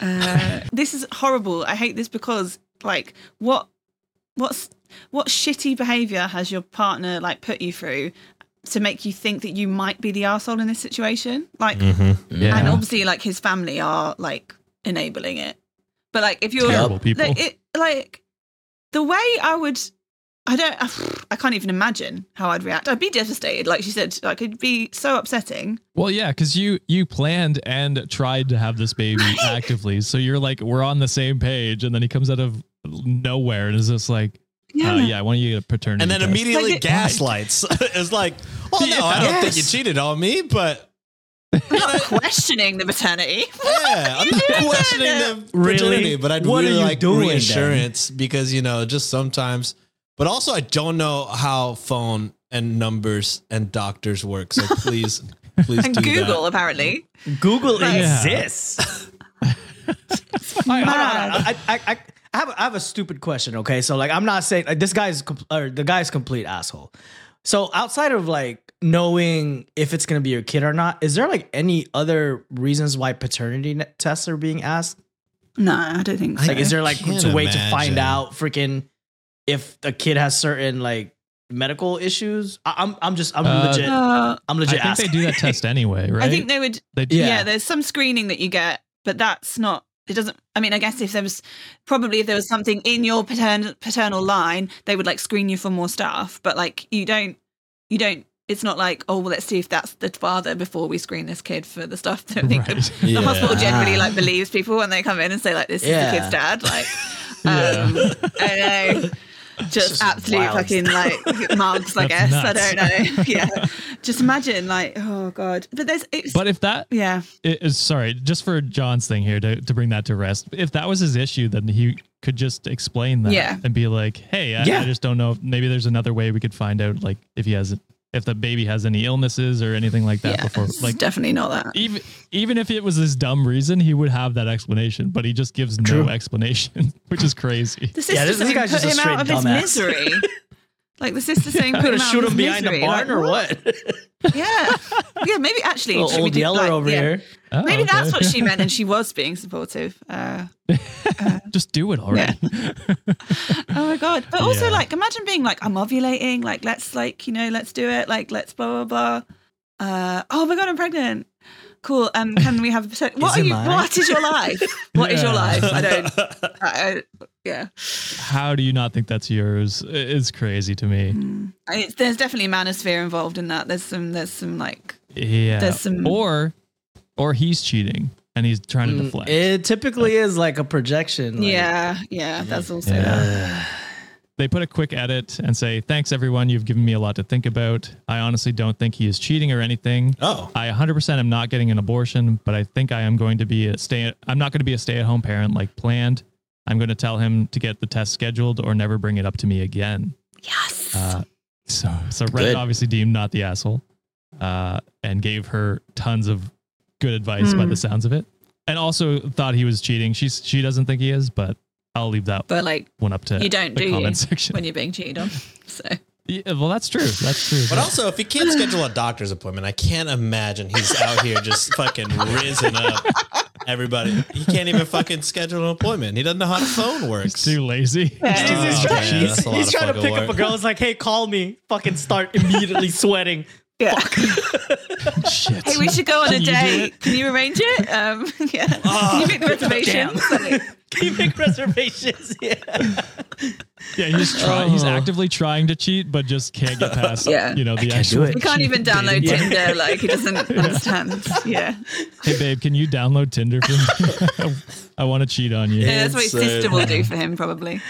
Uh, this is horrible. I hate this because, like, what, what's, what shitty behavior has your partner like put you through to make you think that you might be the asshole in this situation? Like, Yeah. and obviously, like his family are like enabling it. But like, if you're Terrible people. like, it, like the way I would, I don't, I can't even imagine how I'd react. I'd be devastated. Like she said, like it'd be so upsetting. Well, yeah, because you you planned and tried to have this baby actively, so you're like we're on the same page, and then he comes out of nowhere and is just like, ah, yeah, yeah, I want you to get a paternity. and then test. immediately Like it- gaslights. it's like, oh, well, no, I don't think you cheated on me, but Not questioning the maternity. yeah, I'm not questioning the Really? paternity, but I'd What are really you like doing then? reassurance because you know, just sometimes. But also, I don't know how phone and numbers and doctors work. So please, please and do Google that. apparently. Google Yeah. exists. All right, hold on, hold on. I, I, I, I have a, I have a stupid question. Okay, so like I'm not saying like this guy's com- or the guy's complete asshole. So outside of like knowing if it's gonna be your kid or not, is there like any other reasons why paternity tests are being asked? No, I don't think so. Like, is there like can't a way to find out freaking if a kid has certain like medical issues? I, I'm I'm just I'm Uh, legit Uh, I'm legit. I legit think they do that test anyway, right? I think they would. they Yeah. Yeah. there's some screening that you get, but that's not. It doesn't. I mean, I guess if there was probably if there was something in your paternal paternal line, they would like screen you for more stuff. But like you don't, you don't. It's not like oh well, let's see if that's the father before we screen this kid for the stuff. I think the, Right. the Yeah. hospital generally like believes people when they come in and say like this is Yeah. the kid's dad. Like, Yeah. um, I know. Just, just absolute wild fucking like mugs, I That's guess. I don't know. Yeah. Just imagine, like, oh god. But there's, it's, But if that yeah. it is sorry, just for John's thing here to, to bring that to rest. If that was his issue, then he could just explain that Yeah. and be like, "Hey, I, Yeah. I just don't know. If, maybe there's another way we could find out, like if he has, if the baby has any illnesses or anything like that yeah, before, like." definitely not that. Even even if it was this dumb reason, he would have that explanation, but he just gives True. no explanation, which is crazy. The sister Yeah, this- this guy's just a him out of straight dumbass. misery. like the sister saying, I'm put gonna him out shoot him behind the misery. barn Like, or what? Yeah, yeah. Maybe actually, Little old do, Yeller like, over yeah, here. Oh, Maybe okay. that's what she meant, and she was being supportive. Uh, just do it already. oh my god! But also, Yeah. like, imagine being like, I'm ovulating. Like, let's like, you know, let's do it. Like, let's blah blah blah. Uh, oh my god, I'm pregnant. Cool. Um, can we have a percent? What Is are you? mine? What is your life? What is your life? I don't. I, I, yeah. How do you not think that's yours? It's crazy to me. I, there's definitely manosphere involved in that. There's some. There's some like. Yeah. There's some- or or he's cheating and he's trying to deflect. Mm, It typically is like a projection. like- yeah. Yeah. That's also Yeah. that. They put a quick edit and say, "Thanks everyone, you've given me a lot to think about. I honestly don't think he is cheating or anything. Oh, I 100% am not getting an abortion, but I think I am going to be a stay I'm not going to be a stay-at-home parent like planned. I'm going to tell him to get the test scheduled or never bring it up to me again." Yes. Uh, so so Reddit Good. obviously deemed not the asshole uh, and gave her tons of good advice by Hmm. the sounds of it. And also thought he was cheating. She's she doesn't think he is, but I'll leave that but like, one up to you don't, the do you? comment section. When you're being cheated on. So. Yeah, well, that's true. That's true. but also if he can't schedule a doctor's appointment, I can't imagine he's out here just fucking risen up. Everybody, he can't even fucking schedule an appointment. He doesn't know how the phone works. too lazy. He's, Oh, he's trying, man, he's- that's a lot he's trying to fucking pick up a girl. It's like, hey, call me. Fucking start immediately sweating. Yeah. Shit. Hey, we should go on Can a date. Can you arrange it? Um, yeah. Can you make the reservations? Like, Can you make reservations? Yeah. Yeah, he's trying. He's Oh. actively trying to cheat, but just can't get past. Yeah. you know the can't actual. do it. he can't even download dating Tinder. Like he doesn't understand. Yeah. Hey babe, can you download Tinder for me? I want to cheat on you. yeah that's what his Insane. sister will do for him, probably.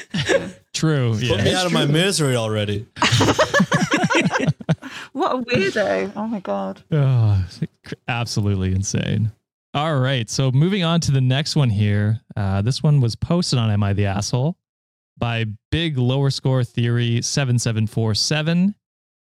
True. Put me Yeah. out of my misery already. what a weirdo. Oh my god. Oh, absolutely insane. All right. So moving on to the next one here. Uh, this one was posted on Am I the Asshole by Big Lower Score Theory 7747.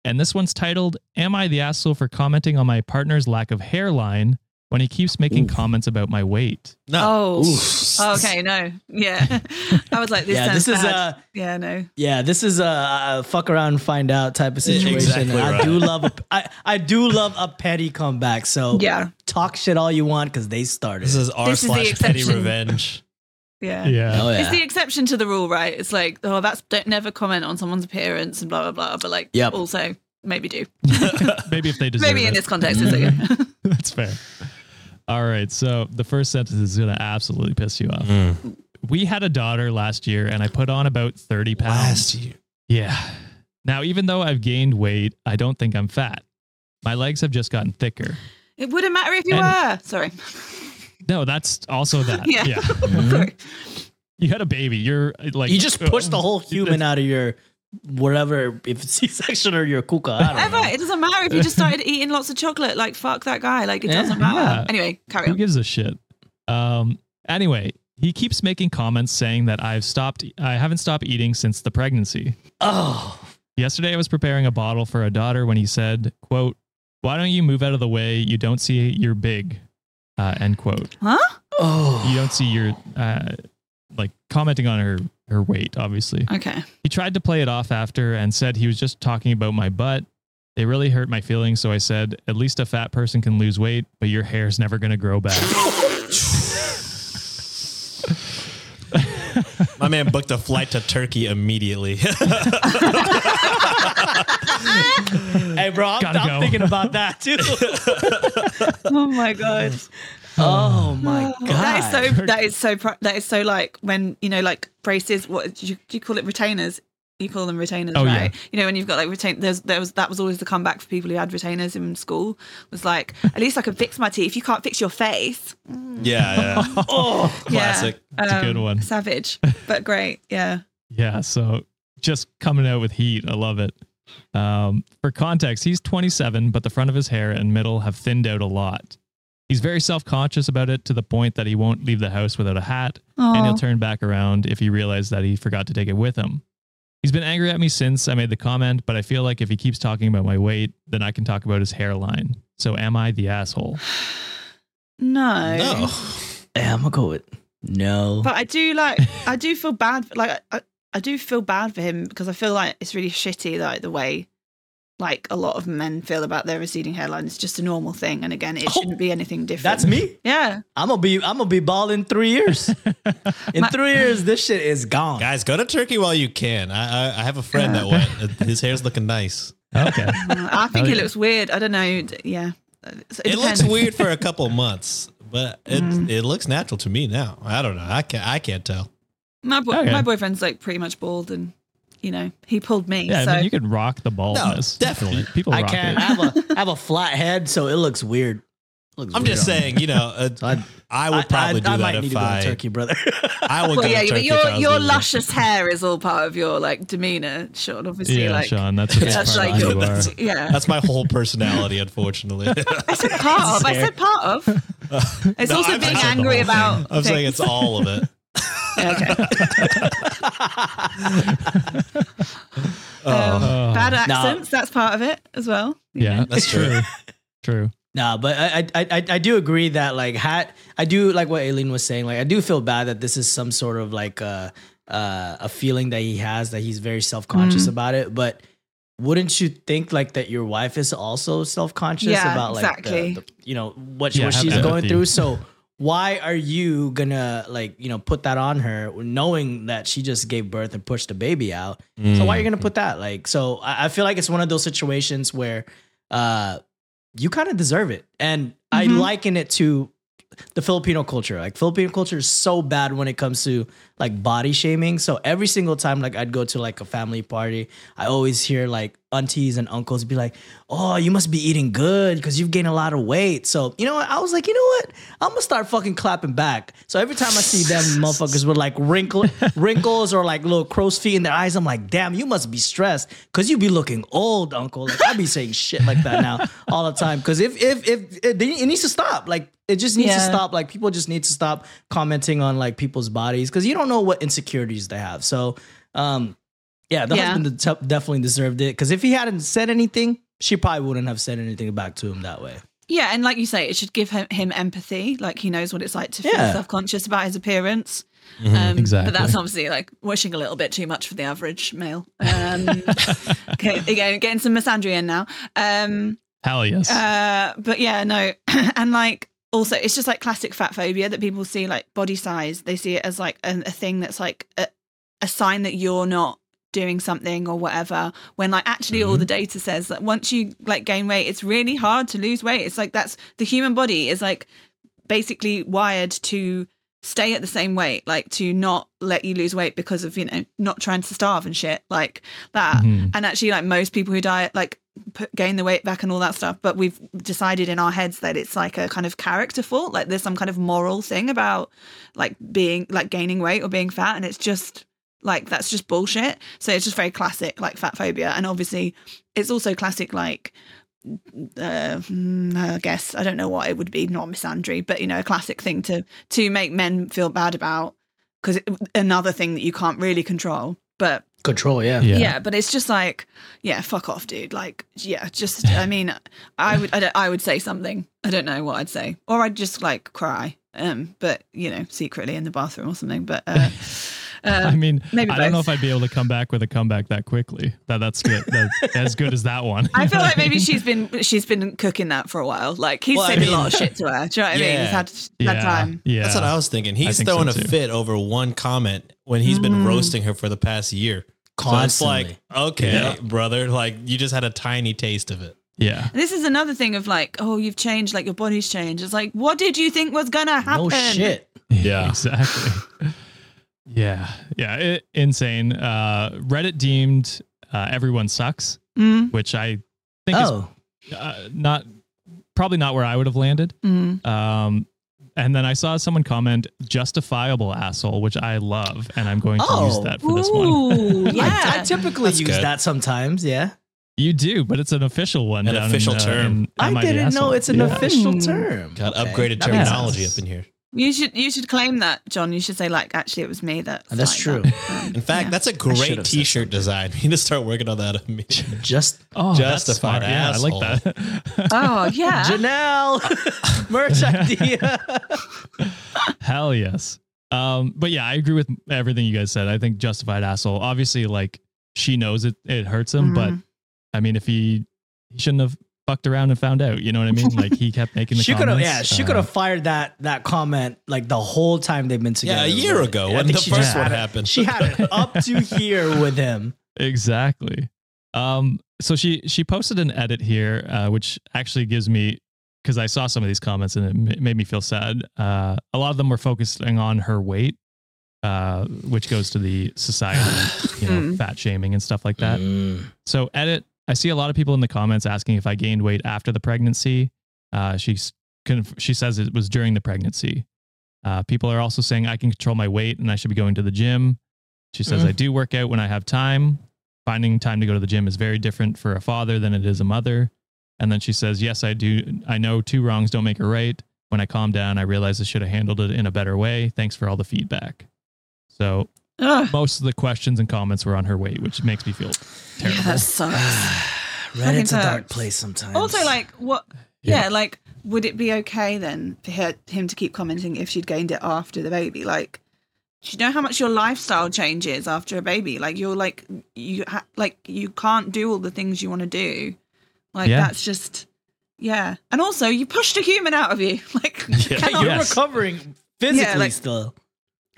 And this one's titled Am I the Asshole for commenting on my partner's lack of hairline when he keeps making comments about my weight? No. Oh. oh okay, no. Yeah. I was like, this yeah, this is bad. a yeah, no. yeah, this is a, a fuck around and find out type of situation. Exactly I right. do love a I, I do love a petty comeback. So Yeah. talk shit all you want because they started. This it. is r This is the slash petty revenge. Yeah. Yeah. oh yeah. It's the exception to the rule, right? It's like, oh, that's don't never comment on someone's appearance and blah blah blah. But like, Yep. also maybe do. Maybe if they deserve maybe it. in this context, it's okay. That's fair. All right. So the first sentence is going to absolutely piss you off. Mm. We had a daughter last year and I put on about 30 pounds. Last year. Yeah. Now, even though I've gained weight, I don't think I'm fat. My legs have just gotten thicker. it wouldn't matter if you And- were. Sorry. No, that's also that. Yeah. yeah. Sorry. You had a baby. You're like you just pushed the whole human out of your whatever if it's C-section or your kuka. I don't Ever. know. It doesn't matter if you just started eating lots of chocolate. Like fuck that guy. Like it Yeah. doesn't matter. Yeah. Anyway, carry Who on. gives a shit? Um. Anyway, he keeps making comments saying that I've stopped. I haven't stopped eating since the pregnancy. Oh, Yesterday, I was preparing a bottle for a daughter when he said, "quote Why don't you move out of the way? You don't see you're big." Uh, end quote. Huh? oh. You don't see your uh, like commenting on her her weight. Obviously, Okay. he tried to play it off after and said he was just talking about my butt. It really hurt my feelings, so I said, "At least a fat person can lose weight, but your hair's never gonna grow back." My man booked a flight to Turkey immediately. Hey, bro, I'm, Gotta I'm go. thinking about that too. Oh my god. Oh my god, That is so. That is so. That is so. Like when you know, like braces. What do you, do you call it? Retainers. You call them retainers, Oh, yeah. right? You know, when you've got like retain. There's there was that was always the comeback for people who had retainers in school. Was like at least I can fix my teeth. If you can't fix your face. yeah, yeah. Oh, Classic. Yeah. It's a good one. Savage, but great. Yeah. Yeah, so just coming out with heat. I love it. Um, for context, he's 27, but the front of his hair and middle have thinned out a lot. He's very self conscious about it to the point that he won't leave the house without a hat, and he'll turn back around if he realizes that he forgot to take it with him. He's been angry at me since I made the comment, but I feel like if he keeps talking about my weight, then I can talk about his hairline. So am I the asshole? No. No. yeah, I'm gonna go with no. But I do like. I do feel bad. Like I, I do feel bad for him because I feel like it's really shitty. Like the way, like a lot of men feel about their receding hairline. It's just a normal thing. And again, it Oh, shouldn't be anything different. That's me. Yeah. I'm gonna be I'm gonna be bald in three years. In My- three years, this shit is gone. Guys, go to Turkey while you can. I I, I have a friend that went. His hair's looking nice. Okay. Uh, I think Oh, it yeah. looks weird. I don't know. Yeah. So It looks weird for a couple months, but it Mm. it looks natural to me now. I don't know. I can't I can't tell. My boy, Okay. my boyfriend's like pretty much bald, and you know he pulled me. Yeah, so I mean, you can rock the baldness. definitely. People I rock can't. it. I have a I have a flat head, so it looks weird. Looks I'm weird just on me. saying, you know, uh, So I, I would probably do I that might need if to go to I Turkey, brother. I would well, go yeah, to but your if I was your luscious hair is all part of your like demeanor, Sean. Obviously, Yeah, like Sean, that's a that's part like of your, you are. yeah. That's my whole personality, unfortunately. I said part of. I said part of. It's No, also I've being angry about. I'm saying it's all of it. Yeah, okay. Oh. Um, bad Nah. accents. That's part of it as well. Yeah, know. That's true. True. Nah, but I, I I I do agree that like hat I do like what Aileen was saying. Like I do feel bad that this is some sort of like uh uh a feeling that he has that he's very self conscious Mm. about it. But wouldn't you think like that your wife is also self conscious Yeah, about like exactly. the, the, you know what, Yeah, what have she's going through? So why are you gonna like you know put that on her knowing that she just gave birth and pushed the baby out? So why are you gonna put that? Like, so I, I feel like it's one of those situations where uh you kind of deserve it. And I Mhm. liken it to the Filipino culture. Like Filipino culture is so bad when it comes to like body shaming. So every single time like I'd go to like a family party, I always hear like, aunties and uncles be like, "Oh, you must be eating good because you've gained a lot of weight." So you know what? I was like, you know what? I'm gonna start fucking clapping back. So every time I see them motherfuckers with like wrinkle wrinkles or like little crow's feet in their eyes, I'm like, damn, you must be stressed because you be looking old, uncle. Like I be saying shit like that now all the time. Because if if if it, it needs to stop, like it just needs to stop. Like people just need to stop commenting on like people's bodies because you don't know what insecurities they have. So, um, yeah, the Yeah. husband de- definitely deserved it because if he hadn't said anything, she probably wouldn't have said anything back to him that way. Yeah, and like you say, it should give him, him empathy. Like he knows what it's like to feel Yeah. self conscious about his appearance. Mm-hmm. Um, Exactly. But that's obviously like wishing a little bit too much for the average male. Um, okay, again, getting some misandry in now. Um, Hell yes. uh, but yeah, no, and like also, it's just like classic fat phobia that people see like body size. They see it as like a, a thing that's like a, a sign that you're not doing something or whatever. When like actually all the data says that once you like gain weight, it's really hard to lose weight. It's like that's the human body is like basically wired to stay at the same weight, like to not let you lose weight because of you know not trying to starve and shit like that. Mhm. And actually, like most people who diet, like put, gain the weight back and all that stuff. But we've decided in our heads that it's like a kind of character fault. Like there's some kind of moral thing about like being like gaining weight or being fat, and it's just like that's just bullshit. So it's just very classic like fat phobia, and obviously it's also classic like uh, mm, I guess I don't know what it would be, not misandry, but you know, a classic thing to to make men feel bad about because another thing that you can't really control. But Control, yeah. Yeah. yeah. but it's just like, yeah, fuck off, dude. Like, yeah, just I mean, I would I, don't, I would say something. I don't know what I'd say, or I'd just like cry, um, but you know, secretly in the bathroom or something. But uh, um, I mean, maybe I don't know if I'd be able to come back with a comeback that quickly. That that's good. That, as good as that one. I feel like maybe she's been she's been cooking that for a while. Like he's Well, I said a lot of shit to her. Do you know what I mean? Yeah. He's had yeah, time. Yeah, That's what I was thinking. He's think so throwing a fit over one comment when he's been Mm. roasting her for the past year. So it's like, okay, Yeah. brother, like you just had a tiny taste of it. Yeah. And this is another thing of like, oh, you've changed, like your body's changed. It's like, what did you think was gonna happen? No shit. Yeah. exactly. yeah, yeah, it, insane. Uh, Reddit deemed uh, everyone sucks, Mm, which I think Oh, is uh, not probably not where I would have landed. mm. Um, and then I saw someone comment "justifiable asshole," which I love, and I'm going to use Oh. that for this one. Ooh, I, yeah. I typically That's use good. that sometimes. Yeah, You do, but it's an official one. An down official in, uh, term. in I didn't know it's an Yeah. official term. Got Okay, upgraded that terminology up in here. You should you should claim that, John. You should say like, actually, it was me that. That's true. that. Um, In fact, yeah. that's a great T-shirt design. We need to start working on that. immediately. Just Oh, that's Justified smart. Yeah, I like that. oh yeah. Janelle merch idea. Hell yes. Um, but yeah, I agree with everything you guys said. I think justified asshole. Obviously, like she knows it it hurts him, but Mhm. I mean, if he he shouldn't have fucked around and found out, you know what I mean? Like he kept making the she could have, comments. yeah, she Uh, could have fired that that comment like the whole time they've been together. Yeah, a year really. ago I when think the she first just one had it- happened. She had it up to here with him. exactly. Um, so she she posted an edit here, uh, which actually gives me because I saw some of these comments and it ma- made me feel sad. Uh, a lot of them were focusing on her weight, uh, which goes to the society, you know, Mm. fat shaming and stuff like that. Mm. So edit. I see a lot of people in the comments asking if I gained weight after the pregnancy. Uh, she's conf- she says it was during the pregnancy. Uh, people are also saying I can control my weight and I should be going to the gym. She says Mm. I do work out when I have time. Finding time to go to the gym is very different for a father than it is a mother. And then she says, "Yes, I do. I know two wrongs don't make a right. When I calm down, I realize I should have handled it in a better way. Thanks for all the feedback." So Ugh. most of the questions and comments were on her weight, which makes me feel Yeah, terrible. that sucks. Reddit's a Fucking dark place sometimes. Also, like, what? Yeah. Yeah. like, would it be okay then for her, him to keep commenting if she'd gained it after the baby? Like, do you know how much your lifestyle changes after a baby? Like, you're like, you ha- like, you can't do all the things you want to do. Like, Yeah. that's just, yeah. And also, you pushed a human out of you. Like, Yeah. cannot, you're Yes. recovering physically like- still.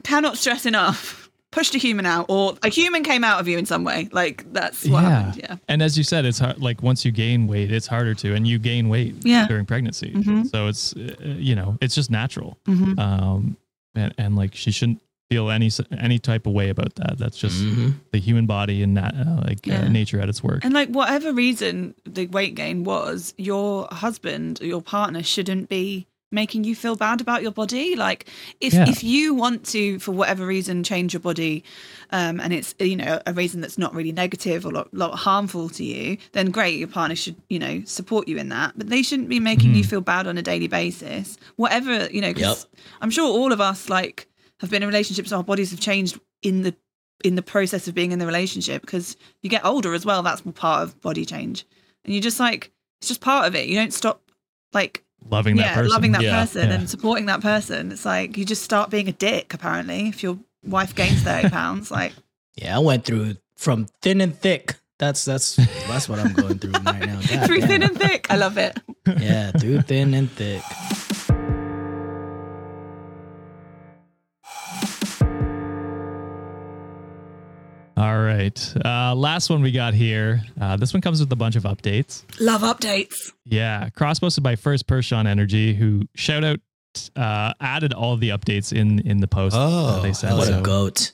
cannot stress enough. Pushed a human out, or a human came out of you in some way. Like, that's what Yeah. happened. Yeah. And as you said, it's hard. Like once you gain weight, it's harder to, and you gain weight Yeah. during pregnancy. Mhm. So it's uh, you know it's just natural. Mhm. Um, and and like she shouldn't feel any any type of way about that. That's just Mhm. the human body and that uh, like Yeah. uh, nature at its work. And like whatever reason the weight gain was, your husband or your partner shouldn't be making you feel bad about your body. Like if Yeah. if you want to for whatever reason change your body um and it's you know a reason that's not really negative or lot, lot harmful to you, then great, your partner should, you know, support you in that. But they shouldn't be making you feel bad on a daily basis. Whatever, you know, 'cause I'm sure all of us like have been in relationships our bodies have changed in the in the process of being in the relationship because you get older as well that's part of body change and you just like it's just part of it you don't stop like loving that person. loving that Yeah. person Yeah. and supporting that person it's like you just start being a dick apparently if your wife gains 30 pounds like Yeah, I went through from thin and thick. That's that's that's what I'm going through right now. God through damn. thin and thick i love it Yeah, through thin and thick. All right. Uh, last one we got here. Uh, this one comes with a bunch of updates. love updates Yeah, cross posted by First Person Energy, who shout out uh, added all of the updates in in the post Oh, that they sent. What so a goat.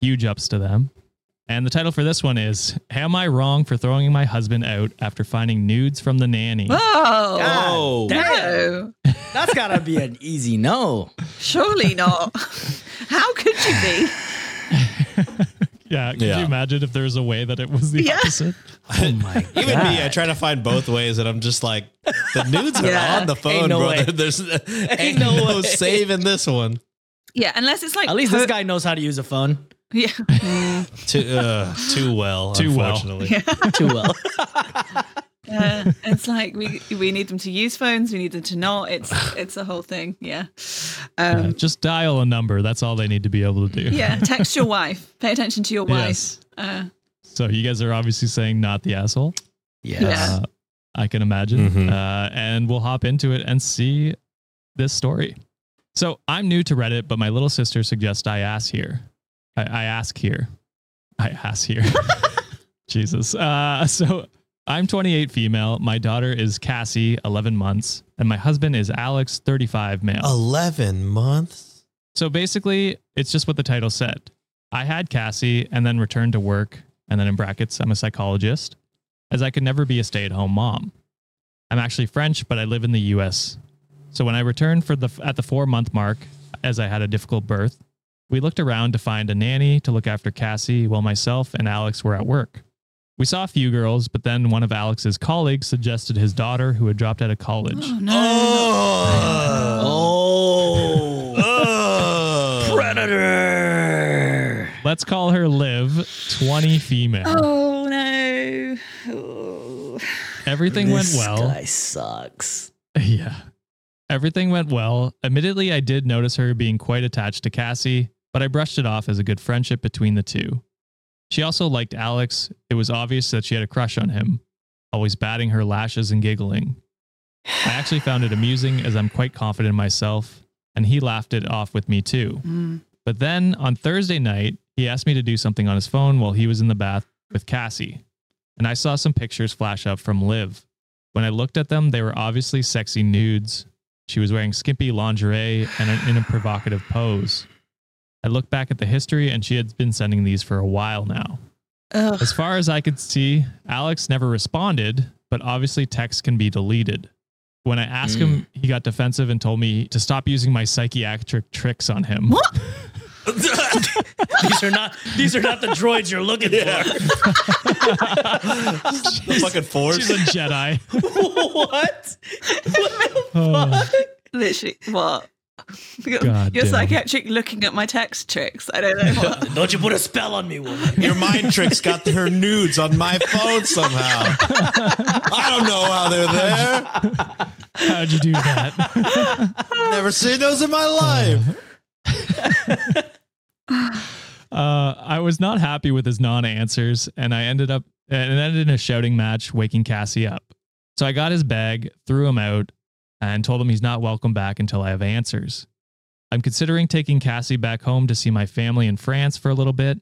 huge ups to them. And the title for this one is "Am I wrong for throwing my husband out after finding nudes from the nanny?" whoa Oh. damn. no That's gotta be an easy no. surely not how could you be Yeah, could Yeah. you imagine if there was a way that it was the Yeah. opposite? Oh my god. Even me, I try to find both ways, and I'm just like, the nudes are Yeah. on the phone, no brother. way. There's ain't, no no, way. saving this one. yeah unless it's like At least per- this guy knows how to use a phone yeah Too, uh, too well, Too well. unfortunately. too well. Yeah, it's like we we need them to use phones, we need them to not. It's it's a whole thing. Yeah. Yeah, Um, just dial a number. That's all they need to be able to do. yeah. Text your wife. Pay attention to your wife. Yes. Uh, So you guys are obviously saying not the asshole. Yes. Yeah. Uh, I can imagine. Mhm. Uh, and we'll hop into it and see this story. So I'm new to Reddit, but my little sister suggests I ask here. I, I ask here. I ask here. Jesus. Uh, so I'm 28 female. My daughter is Cassie, 11 months, and my husband is Alex, 35 male. 11 months? So basically, it's just what the title said. I had Cassie and then returned to work, and then in brackets, I'm a psychologist, as I could never be a stay at home mom. I'm actually French, but I live in the US. So when I returned for the at the 4 month mark as I had a difficult birth, we looked around to find a nanny to look after Cassie while myself and Alex were at work. We saw a few girls, but then one of Alex's colleagues suggested his daughter who had dropped out of college. oh no. Oh. Oh. oh. Predator. Let's call her Liv, 20 female. Oh no. Oh. Everything went well. This well. Guy sucks. Yeah. Everything went well. Admittedly, I did notice her being quite attached to Cassie, but I brushed it off as a good friendship between the two. She also liked Alex. It was obvious that she had a crush on him, always batting her lashes and giggling. I actually found it amusing as I'm quite confident in myself, and he laughed it off with me too. Mm. But then on Thursday night, he asked me to do something on his phone while he was in the bath with Cassie. And I saw some pictures flash up from Liv. When I looked at them, they were obviously sexy nudes. She was wearing skimpy lingerie and in a provocative pose. I looked back at the history and she had been sending these for a while now. Ugh. As far as I could see, Alex never responded, but obviously texts can be deleted. When I asked him, mm. he got defensive and told me to stop using my psychiatric tricks on him. What? these are not these are not the droids you're looking yeah. for. the Fucking force. She's a Jedi. for. what? Oh, Literally. What? You're, God you're damn. psychiatric looking at my text tricks. I don't know what. Don't you put a spell on me, woman? Your mind tricks got her nudes on my phone somehow. I don't know how they're there. how'd you do that? Never seen those in my life. Uh, I was not happy with his non-answers, and I ended up and ended in a shouting match, waking Cassie up. So I got his bag, threw him out, and told him he's not welcome back until I have answers. I'm considering taking Cassie back home to see my family in France for a little bit.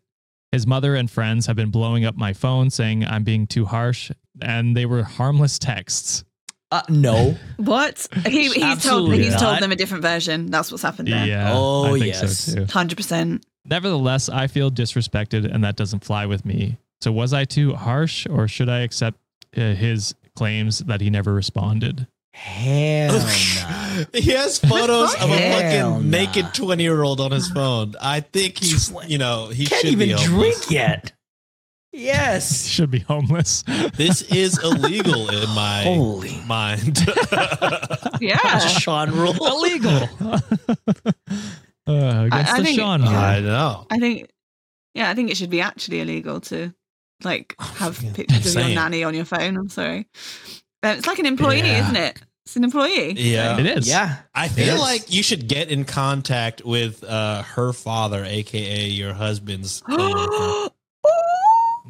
His mother and friends have been blowing up my phone saying I'm being too harsh, and they were harmless texts. Uh, no. What? He, he's told he's not. told them a different version. That's what's happened there. Yeah. Oh, I think yes. so too. Hundred percent. Nevertheless, I feel disrespected and that doesn't fly with me. So was I too harsh or should I accept uh, his claims that he never responded? Hell nah. He has photos of a Hell fucking nah. naked 20 year old on his phone. I think he's, you know, he Can't should even be homeless. drink yet. Yes. Should be homeless. This is illegal in my Holy. mind. Yeah. Sean rule. Illegal. uh, against I the think- Sean yeah. I know. I think. Yeah, I think it should be actually illegal to like have fucking pictures of your nanny on your phone. I'm sorry. Uh, it's like an employee, Yeah. isn't it? It's an employee. Yeah. It is. Yeah. I feel like you should get in contact with uh, her father, aka your husband's coworker,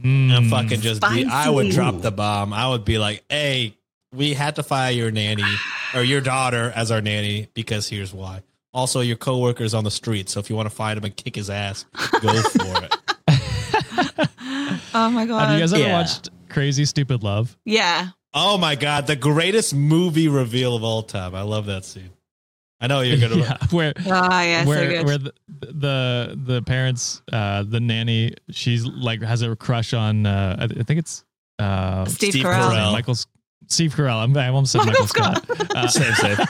Mm. and fucking just be. I would Spicy. drop the bomb. I would be like, "Hey, we had to fire your nanny or your daughter as our nanny because here's why. Also, your coworker's on the street, so if you want to find him and kick his ass, go for it." oh my god. Have you guys ever Yeah. watched Crazy Stupid Love? yeah. Oh my god, the greatest movie reveal of all time. I love that scene. I know you're gonna. yeah, where Ah, yeah. so where good. where the, the the parents uh the nanny she's like has a crush on uh I I think it's uh Steve, Steve Carell. Carell. Michael's Steve Carell. I'm, I almost said Michael Michael, Scott. Uh, Same, same.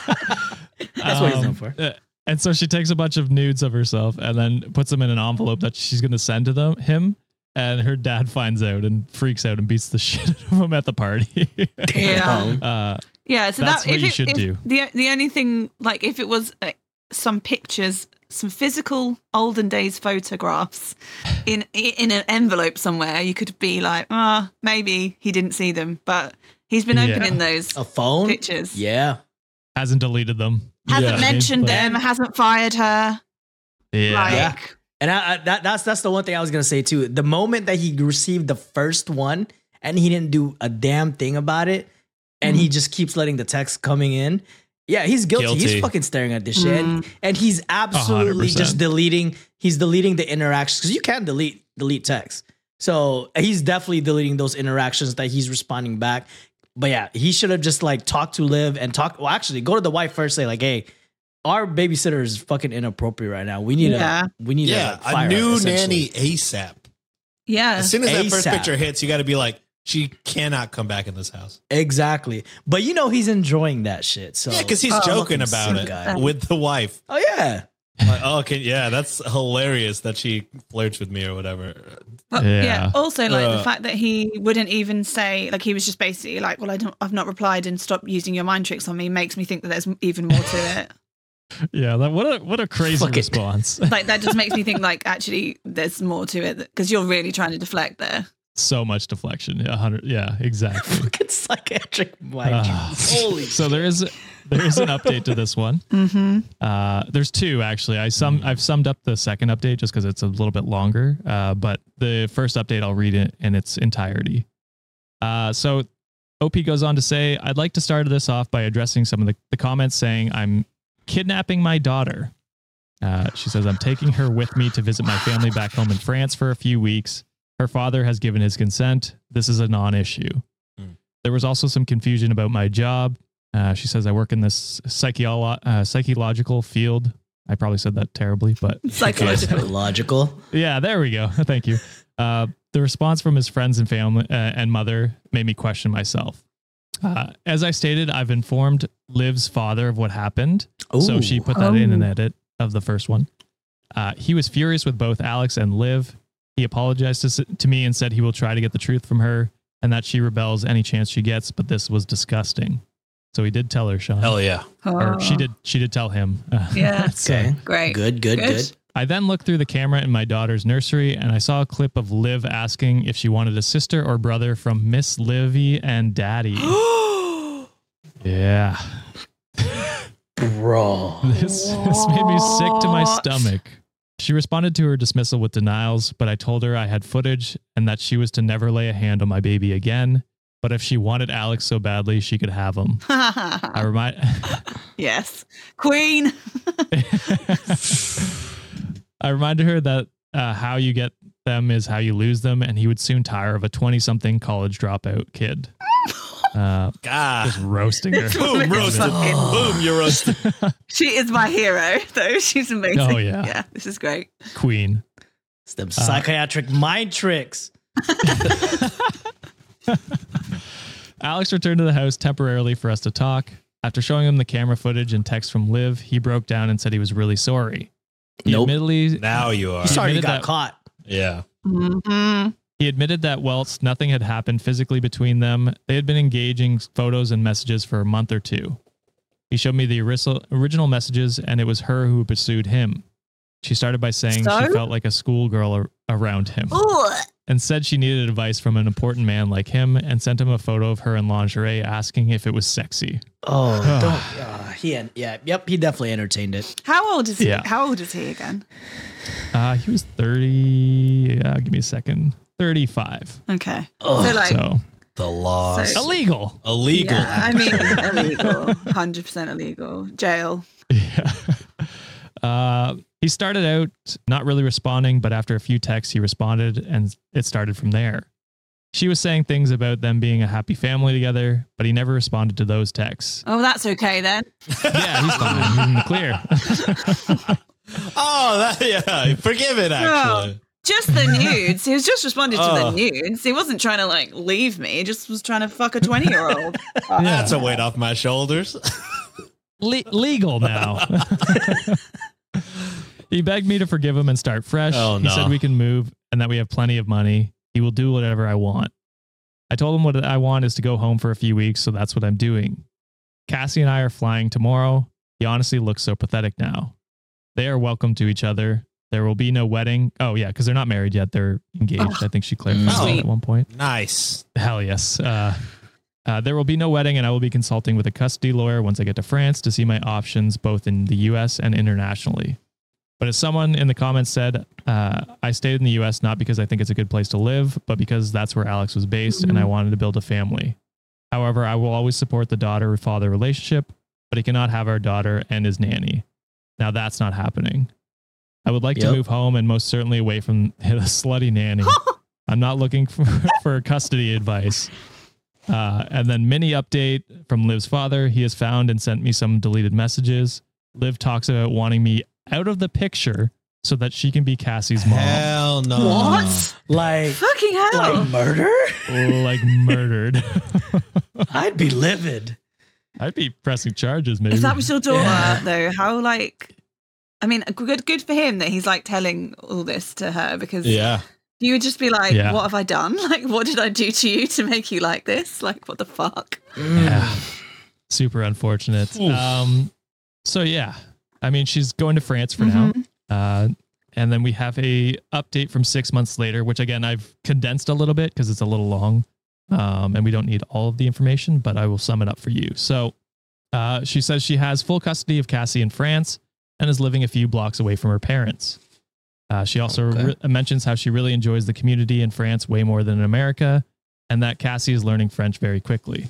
That's what he's known for. uh, And so she takes a bunch of nudes of herself and then puts them in an envelope that she's going to send to them him. And her dad finds out and freaks out and beats the shit out of him at the party. Yeah. uh, Yeah, so That's that what if you it, should if do. The the only thing like if it was uh, some pictures, some physical olden days photographs in in an envelope somewhere, you could be like, ah, maybe he didn't see them, but he's been Yeah. opening those. A phone? Pictures. Yeah. hasn't deleted them. Hasn't Yeah. mentioned But- them, hasn't fired her. Yeah. Like, Yeah. And I, I, that, that's that's the one thing I was gonna say too. The moment that he received the first one and he didn't do a damn thing about it, and he mm-hmm. just keeps letting the text coming in. Yeah, he's guilty. Guilty. He's fucking staring at this shit, and, mm-hmm. and he's absolutely 100%. just deleting. He's deleting the interactions because you can delete delete text. So he's definitely deleting those interactions that he's responding back. But yeah, he should have just like talked to Liv and talk. Well, actually, go to the wife first. Say like, hey, our babysitter is fucking inappropriate right now. We need Yeah. to. We need yeah, to. Like, fire a new nanny ASAP. yeah. As soon as that first picture hits, you got to be like, she cannot come back in this house. Exactly. But you know he's enjoying that shit. So Yeah, because he's Oh, joking about it guy. with the wife. Oh yeah. Like, oh, okay, yeah, that's hilarious that she flirts with me or whatever. But, yeah. Yeah. Also, like Uh. the fact that he wouldn't even say, like he was just basically like, "Well, I don't, I've not replied and stop using your mind tricks on me," makes me think that there's even more to it. Yeah. That, what a what a crazy Fuck response. like that just makes me think like actually there's more to it because you're really trying to deflect there. so much deflection. Yeah, 100. Yeah, exactly. Fucking psychiatric mind. Uh, Holy. so there is there is an update to this one. Mm-hmm. Uh, there's two actually. I sum I've summed up the second update just because it's a little bit longer. Uh, but the first update I'll read it in its entirety. Uh, so OP goes on to say, I'd like to start this off by addressing some of the, the comments saying I'm kidnapping my daughter. Uh, she says, I'm taking her with me to visit my family back home in France for a few weeks. Her father has given his consent. This is a non issue. Hmm. There was also some confusion about my job. Uh, she says, I work in this psycholo- uh, psychological field. I probably said that terribly, but Psychological. Yeah, there we go. Thank you. Uh, the response from his friends and family uh, and mother made me question myself. Uh, as I stated, I've informed Liv's father of what happened. So she put that in an Oh. edit of the first one. Uh, he was furious with both Alex and Liv. He apologized to, to me and said he will try to get the truth from her and that she rebels any chance she gets, but this was disgusting. So he did tell her, Sean. Hell yeah. Or she Oh, did. She did tell him. Uh, Yeah. so- Okay. Great. Good. Good. Good. Good. I then looked through the camera in my daughter's nursery and I saw a clip of Liv asking if she wanted a sister or brother from Miss Livy and Daddy. yeah. Bro. This, this made me sick to my stomach. She responded to her dismissal with denials, but I told her I had footage and that she was to never lay a hand on my baby again. But if she wanted Alex so badly, she could have him. I remind yes, Queen. I reminded her that uh, how you get them is how you lose them, and he would soon tire of a 20 something college dropout kid. Uh, God. just roasting her. Boom, woman is roasted. Boom, you're roasted. She is my hero, though. She's amazing. Oh, yeah. Yeah, this is great. Queen. It's them psychiatric mind tricks. Alex returned to the house temporarily for us to talk. After showing him the camera footage and text from Liv, he broke down and said he was really sorry. He Nope. admittedly now you are. He Sorry you got that- caught. Yeah. Mhm. He admitted that whilst nothing had happened physically between them, they had been engaging photos and messages for a month or two. He showed me the original original messages, and it was her who pursued him. She started by saying she felt like a schoolgirl ar- around him Ugh. And said she needed advice from an important man like him and sent him a photo of her in lingerie asking if it was sexy. Oh, don't. Uh, he, en- yeah, yep, he definitely entertained it. How old is he? Yeah. How old is he again? Uh, he was 30, uh, give me a second, 35. Okay. Oh, so like, So The laws. So- illegal. Illegal. yeah, I mean, illegal, hundred percent illegal. Jail. Yeah. Uh, he started out not really responding, but after a few texts, he responded and it started from there. She was saying things about them being a happy family together, but he never responded to those texts. Oh, that's okay then. Yeah, he's fine. He's in the clear. oh, that, yeah. Forgive it, actually. Just the nudes. He was just responding to Oh. the nudes. He wasn't trying to like leave me. He just was trying to fuck a twenty year old. That's a weight off my shoulders. Le- legal now. he begged me to forgive him and start fresh. Oh, He said we can move and that we have plenty of money. He will do whatever I want. I told him what I want is to go home for a few weeks, so that's what I'm doing. Cassie and I are flying tomorrow. He honestly looks so pathetic now. They are welcome to each other. There will be no wedding. Oh, yeah, because they're not married yet. They're engaged. I think she clarified Oh. that at one point. nice. Hell yes. Uh, uh, there will be no wedding, and I will be consulting with a custody lawyer once I get to France to see my options both in the US and internationally. But as someone in the comments said, uh, I stayed in the US not because I think it's a good place to live, but because that's where Alex was based and I wanted to build a family. However, I will always support the daughter father relationship, but he cannot have our daughter and his nanny. Now that's not happening. I would like to move home and most certainly away from the slutty nanny. I'm not looking for, for custody advice. Uh, and then mini update from Liv's father. He has found and sent me some deleted messages. Liv talks about wanting me out of the picture so that she can be Cassie's mom. Hell no. What? like, Fucking hell. like murder? like murdered. I'd be livid. I'd be pressing charges, maybe. if that was your daughter, Yeah. though, how like? I mean, good, good for him that he's like telling all this to her because Yeah. You would just be like, Yeah. "What have I done? Like, what did I do to you to make you like this? Like, what the fuck?" Yeah. Super unfortunate. Um, so yeah, I mean, she's going to France for now. Mhm. Uh, and then we have a update from six months later, which again I've condensed a little bit because it's a little long, um, and we don't need all of the information, but I will sum it up for you. So, uh, she says she has full custody of Cassie in France and is living a few blocks away from her parents. Uh, she also Okay. re- mentions how she really enjoys the community in France way more than in America, and that Cassie is learning French very quickly.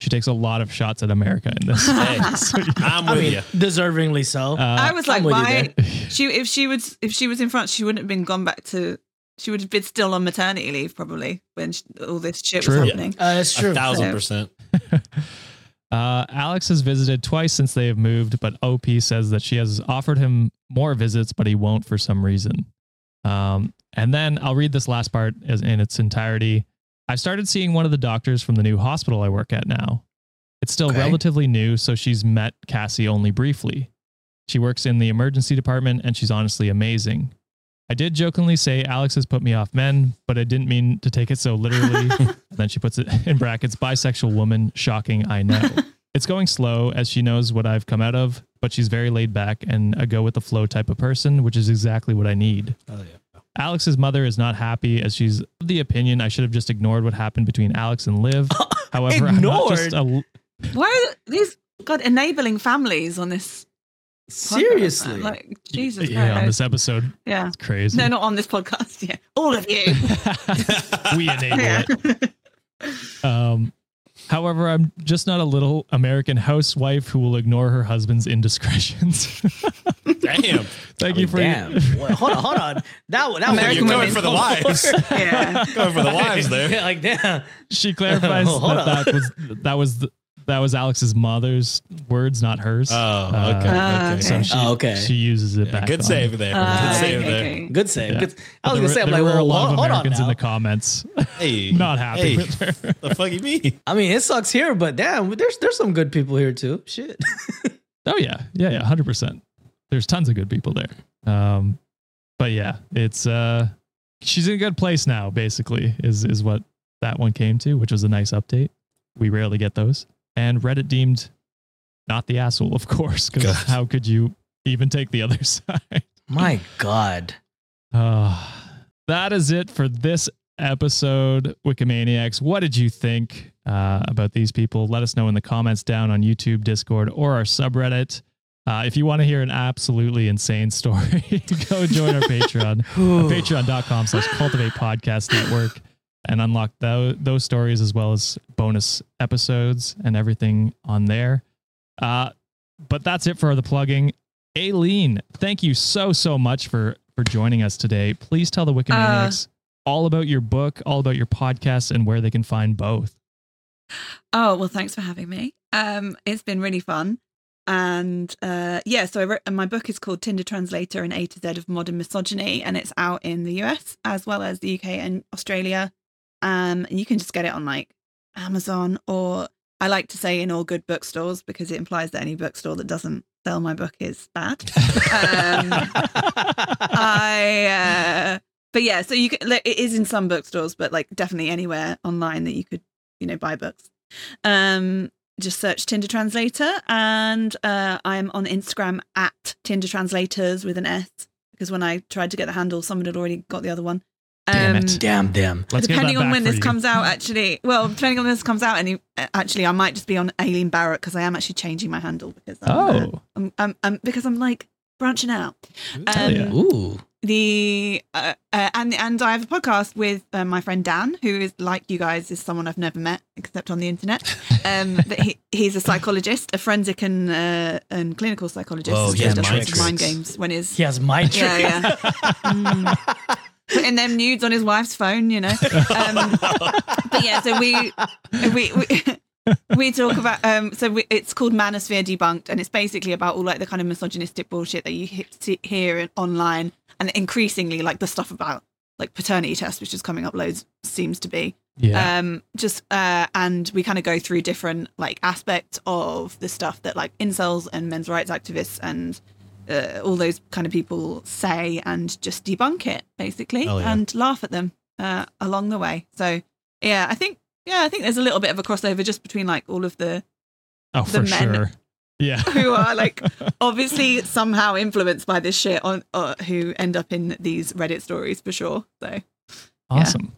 She takes a lot of shots at America in this. Hey, So, yeah. I'm I with mean, you. deservingly so. Uh, I was like, I'm with you why? She if she was if she was in France, she wouldn't have been gone back to. She would have been still on maternity leave probably when sh all this shit True. was Yeah. happening. uh, it's true. A thousand So- percent. Uh, Alex has visited twice since they have moved, but OP says that she has offered him more visits, but he won't for some reason. Um, and then I'll read this last part as in its entirety. I've started seeing one of the doctors from the new hospital I work at now. It's still Okay. relatively new, so she's met Cassie only briefly. She works in the emergency department and she's honestly amazing. I did jokingly say Alex has put me off men, but I didn't mean to take it so literally. and then she puts it in brackets bisexual woman. Shocking, I know. it's going slow as she knows what I've come out of, but she's very laid back and a go with the flow type of person, which is exactly what I need. Oh yeah. Alex's mother is not happy as she's of the opinion I should have just ignored what happened between Alex and Liv. Oh, However, I'm not just a, Why are these God enabling families on this? podcast. Seriously. like Jesus. yeah, on this episode. yeah. It's crazy. No, not on this podcast. Yeah, all of you. we enable Yeah. it. Um, however, I'm just not a little American housewife who will ignore her husband's indiscretions. Damn. Thank I you mean, for damn. Wait, hold on, hold on. That one, that. American You're going women. for the wives. Yeah. going for the wives there. Yeah, like damn. she clarifies Hold that, on. that was that was the, that was Alex's mother's words, not hers. Oh, Uh, okay. Ah, okay. So okay. she, Oh, okay. she uses it Yeah, back. good save there. Ah, good save okay, there. Good save. Yeah. Good. I was There gonna say, were- I'm there like, were a lot hold, of hold on Americans in the comments Hey, not happy hey, with her. the fuck you mean? I mean, it sucks here, but damn, there's there's some good people here too. Shit. Oh yeah, yeah, yeah, hundred percent. There's tons of good people there. Um, but yeah, it's uh, she's in a good place now. Basically, is is what that one came to, which was a nice update. We rarely get those, and Reddit deemed not the asshole, of course, because how could you even take the other side? My God. Uh, that is it for this episode, Wikimaniacs. What did you think uh, about these people? Let us know in the comments down on YouTube, Discord, or our subreddit. Uh, if you want to hear an absolutely insane story, go join our Patreon, patreon.com slash Cultiv8 podcast network, and unlock tho- those stories as well as bonus episodes and everything on there. Uh, but that's it for the plugging. Aileen, thank you so, so much for for joining us today. Please tell the Wikimaniacs all about your book, all about your podcast, and where they can find both. Oh well, thanks for having me. Um, it's been really fun, and uh, yeah. So I wrote, and my book is called Tinder Translator: An A to Z of Modern Misogyny, and it's out in the US as well as the UK and Australia. Um, and you can just get it on like Amazon or I like to say in all good bookstores because it implies that any bookstore that doesn't sell my book is bad. um, I, uh, but yeah, so you can, it is in some bookstores, but like definitely anywhere online that you could, you know, buy books. Um, just search Tinder Translator, and uh, I'm on Instagram at Tinder Translators with an S because when I tried to get the handle, someone had already got the other one. Damn it. Damn them. Let's depending on when this you. comes out, actually. Well, depending on when this comes out, and actually, I might just be on Aileen Barratt because I am actually changing my handle because I'm, uh, Oh, I'm, I'm, I'm because I'm like branching out. Hell yeah. Ooh. The uh, uh, and and I have a podcast with uh, my friend Dan, who is like you guys, is someone I've never met except on the internet. Um, but he he's a psychologist, a forensic and uh, and clinical psychologist. Whoa, So he has does mind lots of mind tricks. games when his He has my trick. yeah yeah. Mm. Putting them nudes on his wife's phone, you know. Um, but yeah, so we we we, we talk about um so we, it's called Manosphere Debunked, and it's basically about all like the kind of misogynistic bullshit that you see, hear in- online, and increasingly like the stuff about like paternity tests, which is coming up loads, seems to be. yeah. Um, just uh, and we kind of go through different like aspects of the stuff that like incels and men's rights activists and uh, all those kind of people say, and just debunk it basically, Hell yeah. and laugh at them uh, along the way. So yeah, I think yeah, I think there's a little bit of a crossover just between like all of the oh, the for men- sure. Yeah. who are like obviously somehow influenced by this shit on uh, who end up in these Reddit stories for sure. So awesome. Yeah,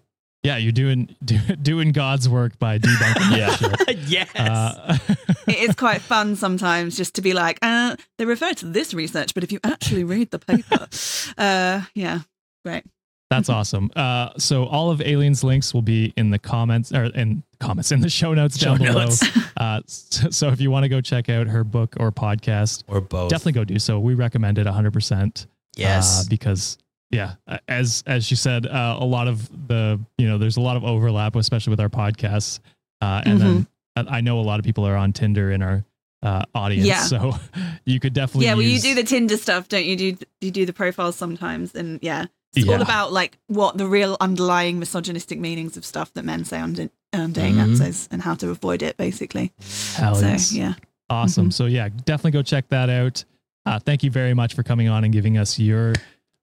you're doing do, doing God's work by debunking Yeah. yes. Uh, it is quite fun sometimes just to be like, uh, they refer to this research, but if you actually read the paper, uh, yeah, great. That's awesome. Uh, so all of Aileen's links will be in the comments or in comments in the show notes Show down below. notes. Uh, so, so if you want to go check out her book or podcast, Or both. definitely go do so. We recommend it 100%. yes. uh, because yeah, uh, as as she said, uh, a lot of the you know there's a lot of overlap, especially with our podcasts, uh, and then Mm-hmm. I know a lot of people are on Tinder in our uh, audience, Yeah. so you could definitely yeah, well, you do the Tinder stuff, don't you? Do you do the profiles sometimes? And yeah, it's Yeah. all about like what the real underlying misogynistic meanings of stuff that men say on, on dating Mhm. apps is and how to avoid it, basically. Hell so yes. yeah, Awesome. Mhm. So yeah, definitely go check that out. Uh, thank you very much for coming on and giving us your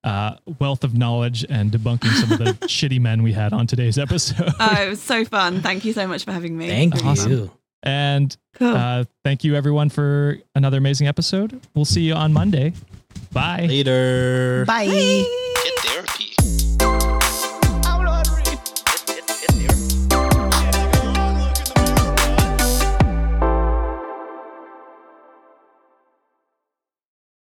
uh, wealth of knowledge and debunking some of the shitty men we had on today's episode. oh, it was so fun. Thank you so much for having me. Thank Awesome. you. and Cool. uh, thank you everyone for another amazing episode. We'll see you on Monday. Bye. Later. Bye. Get therapy.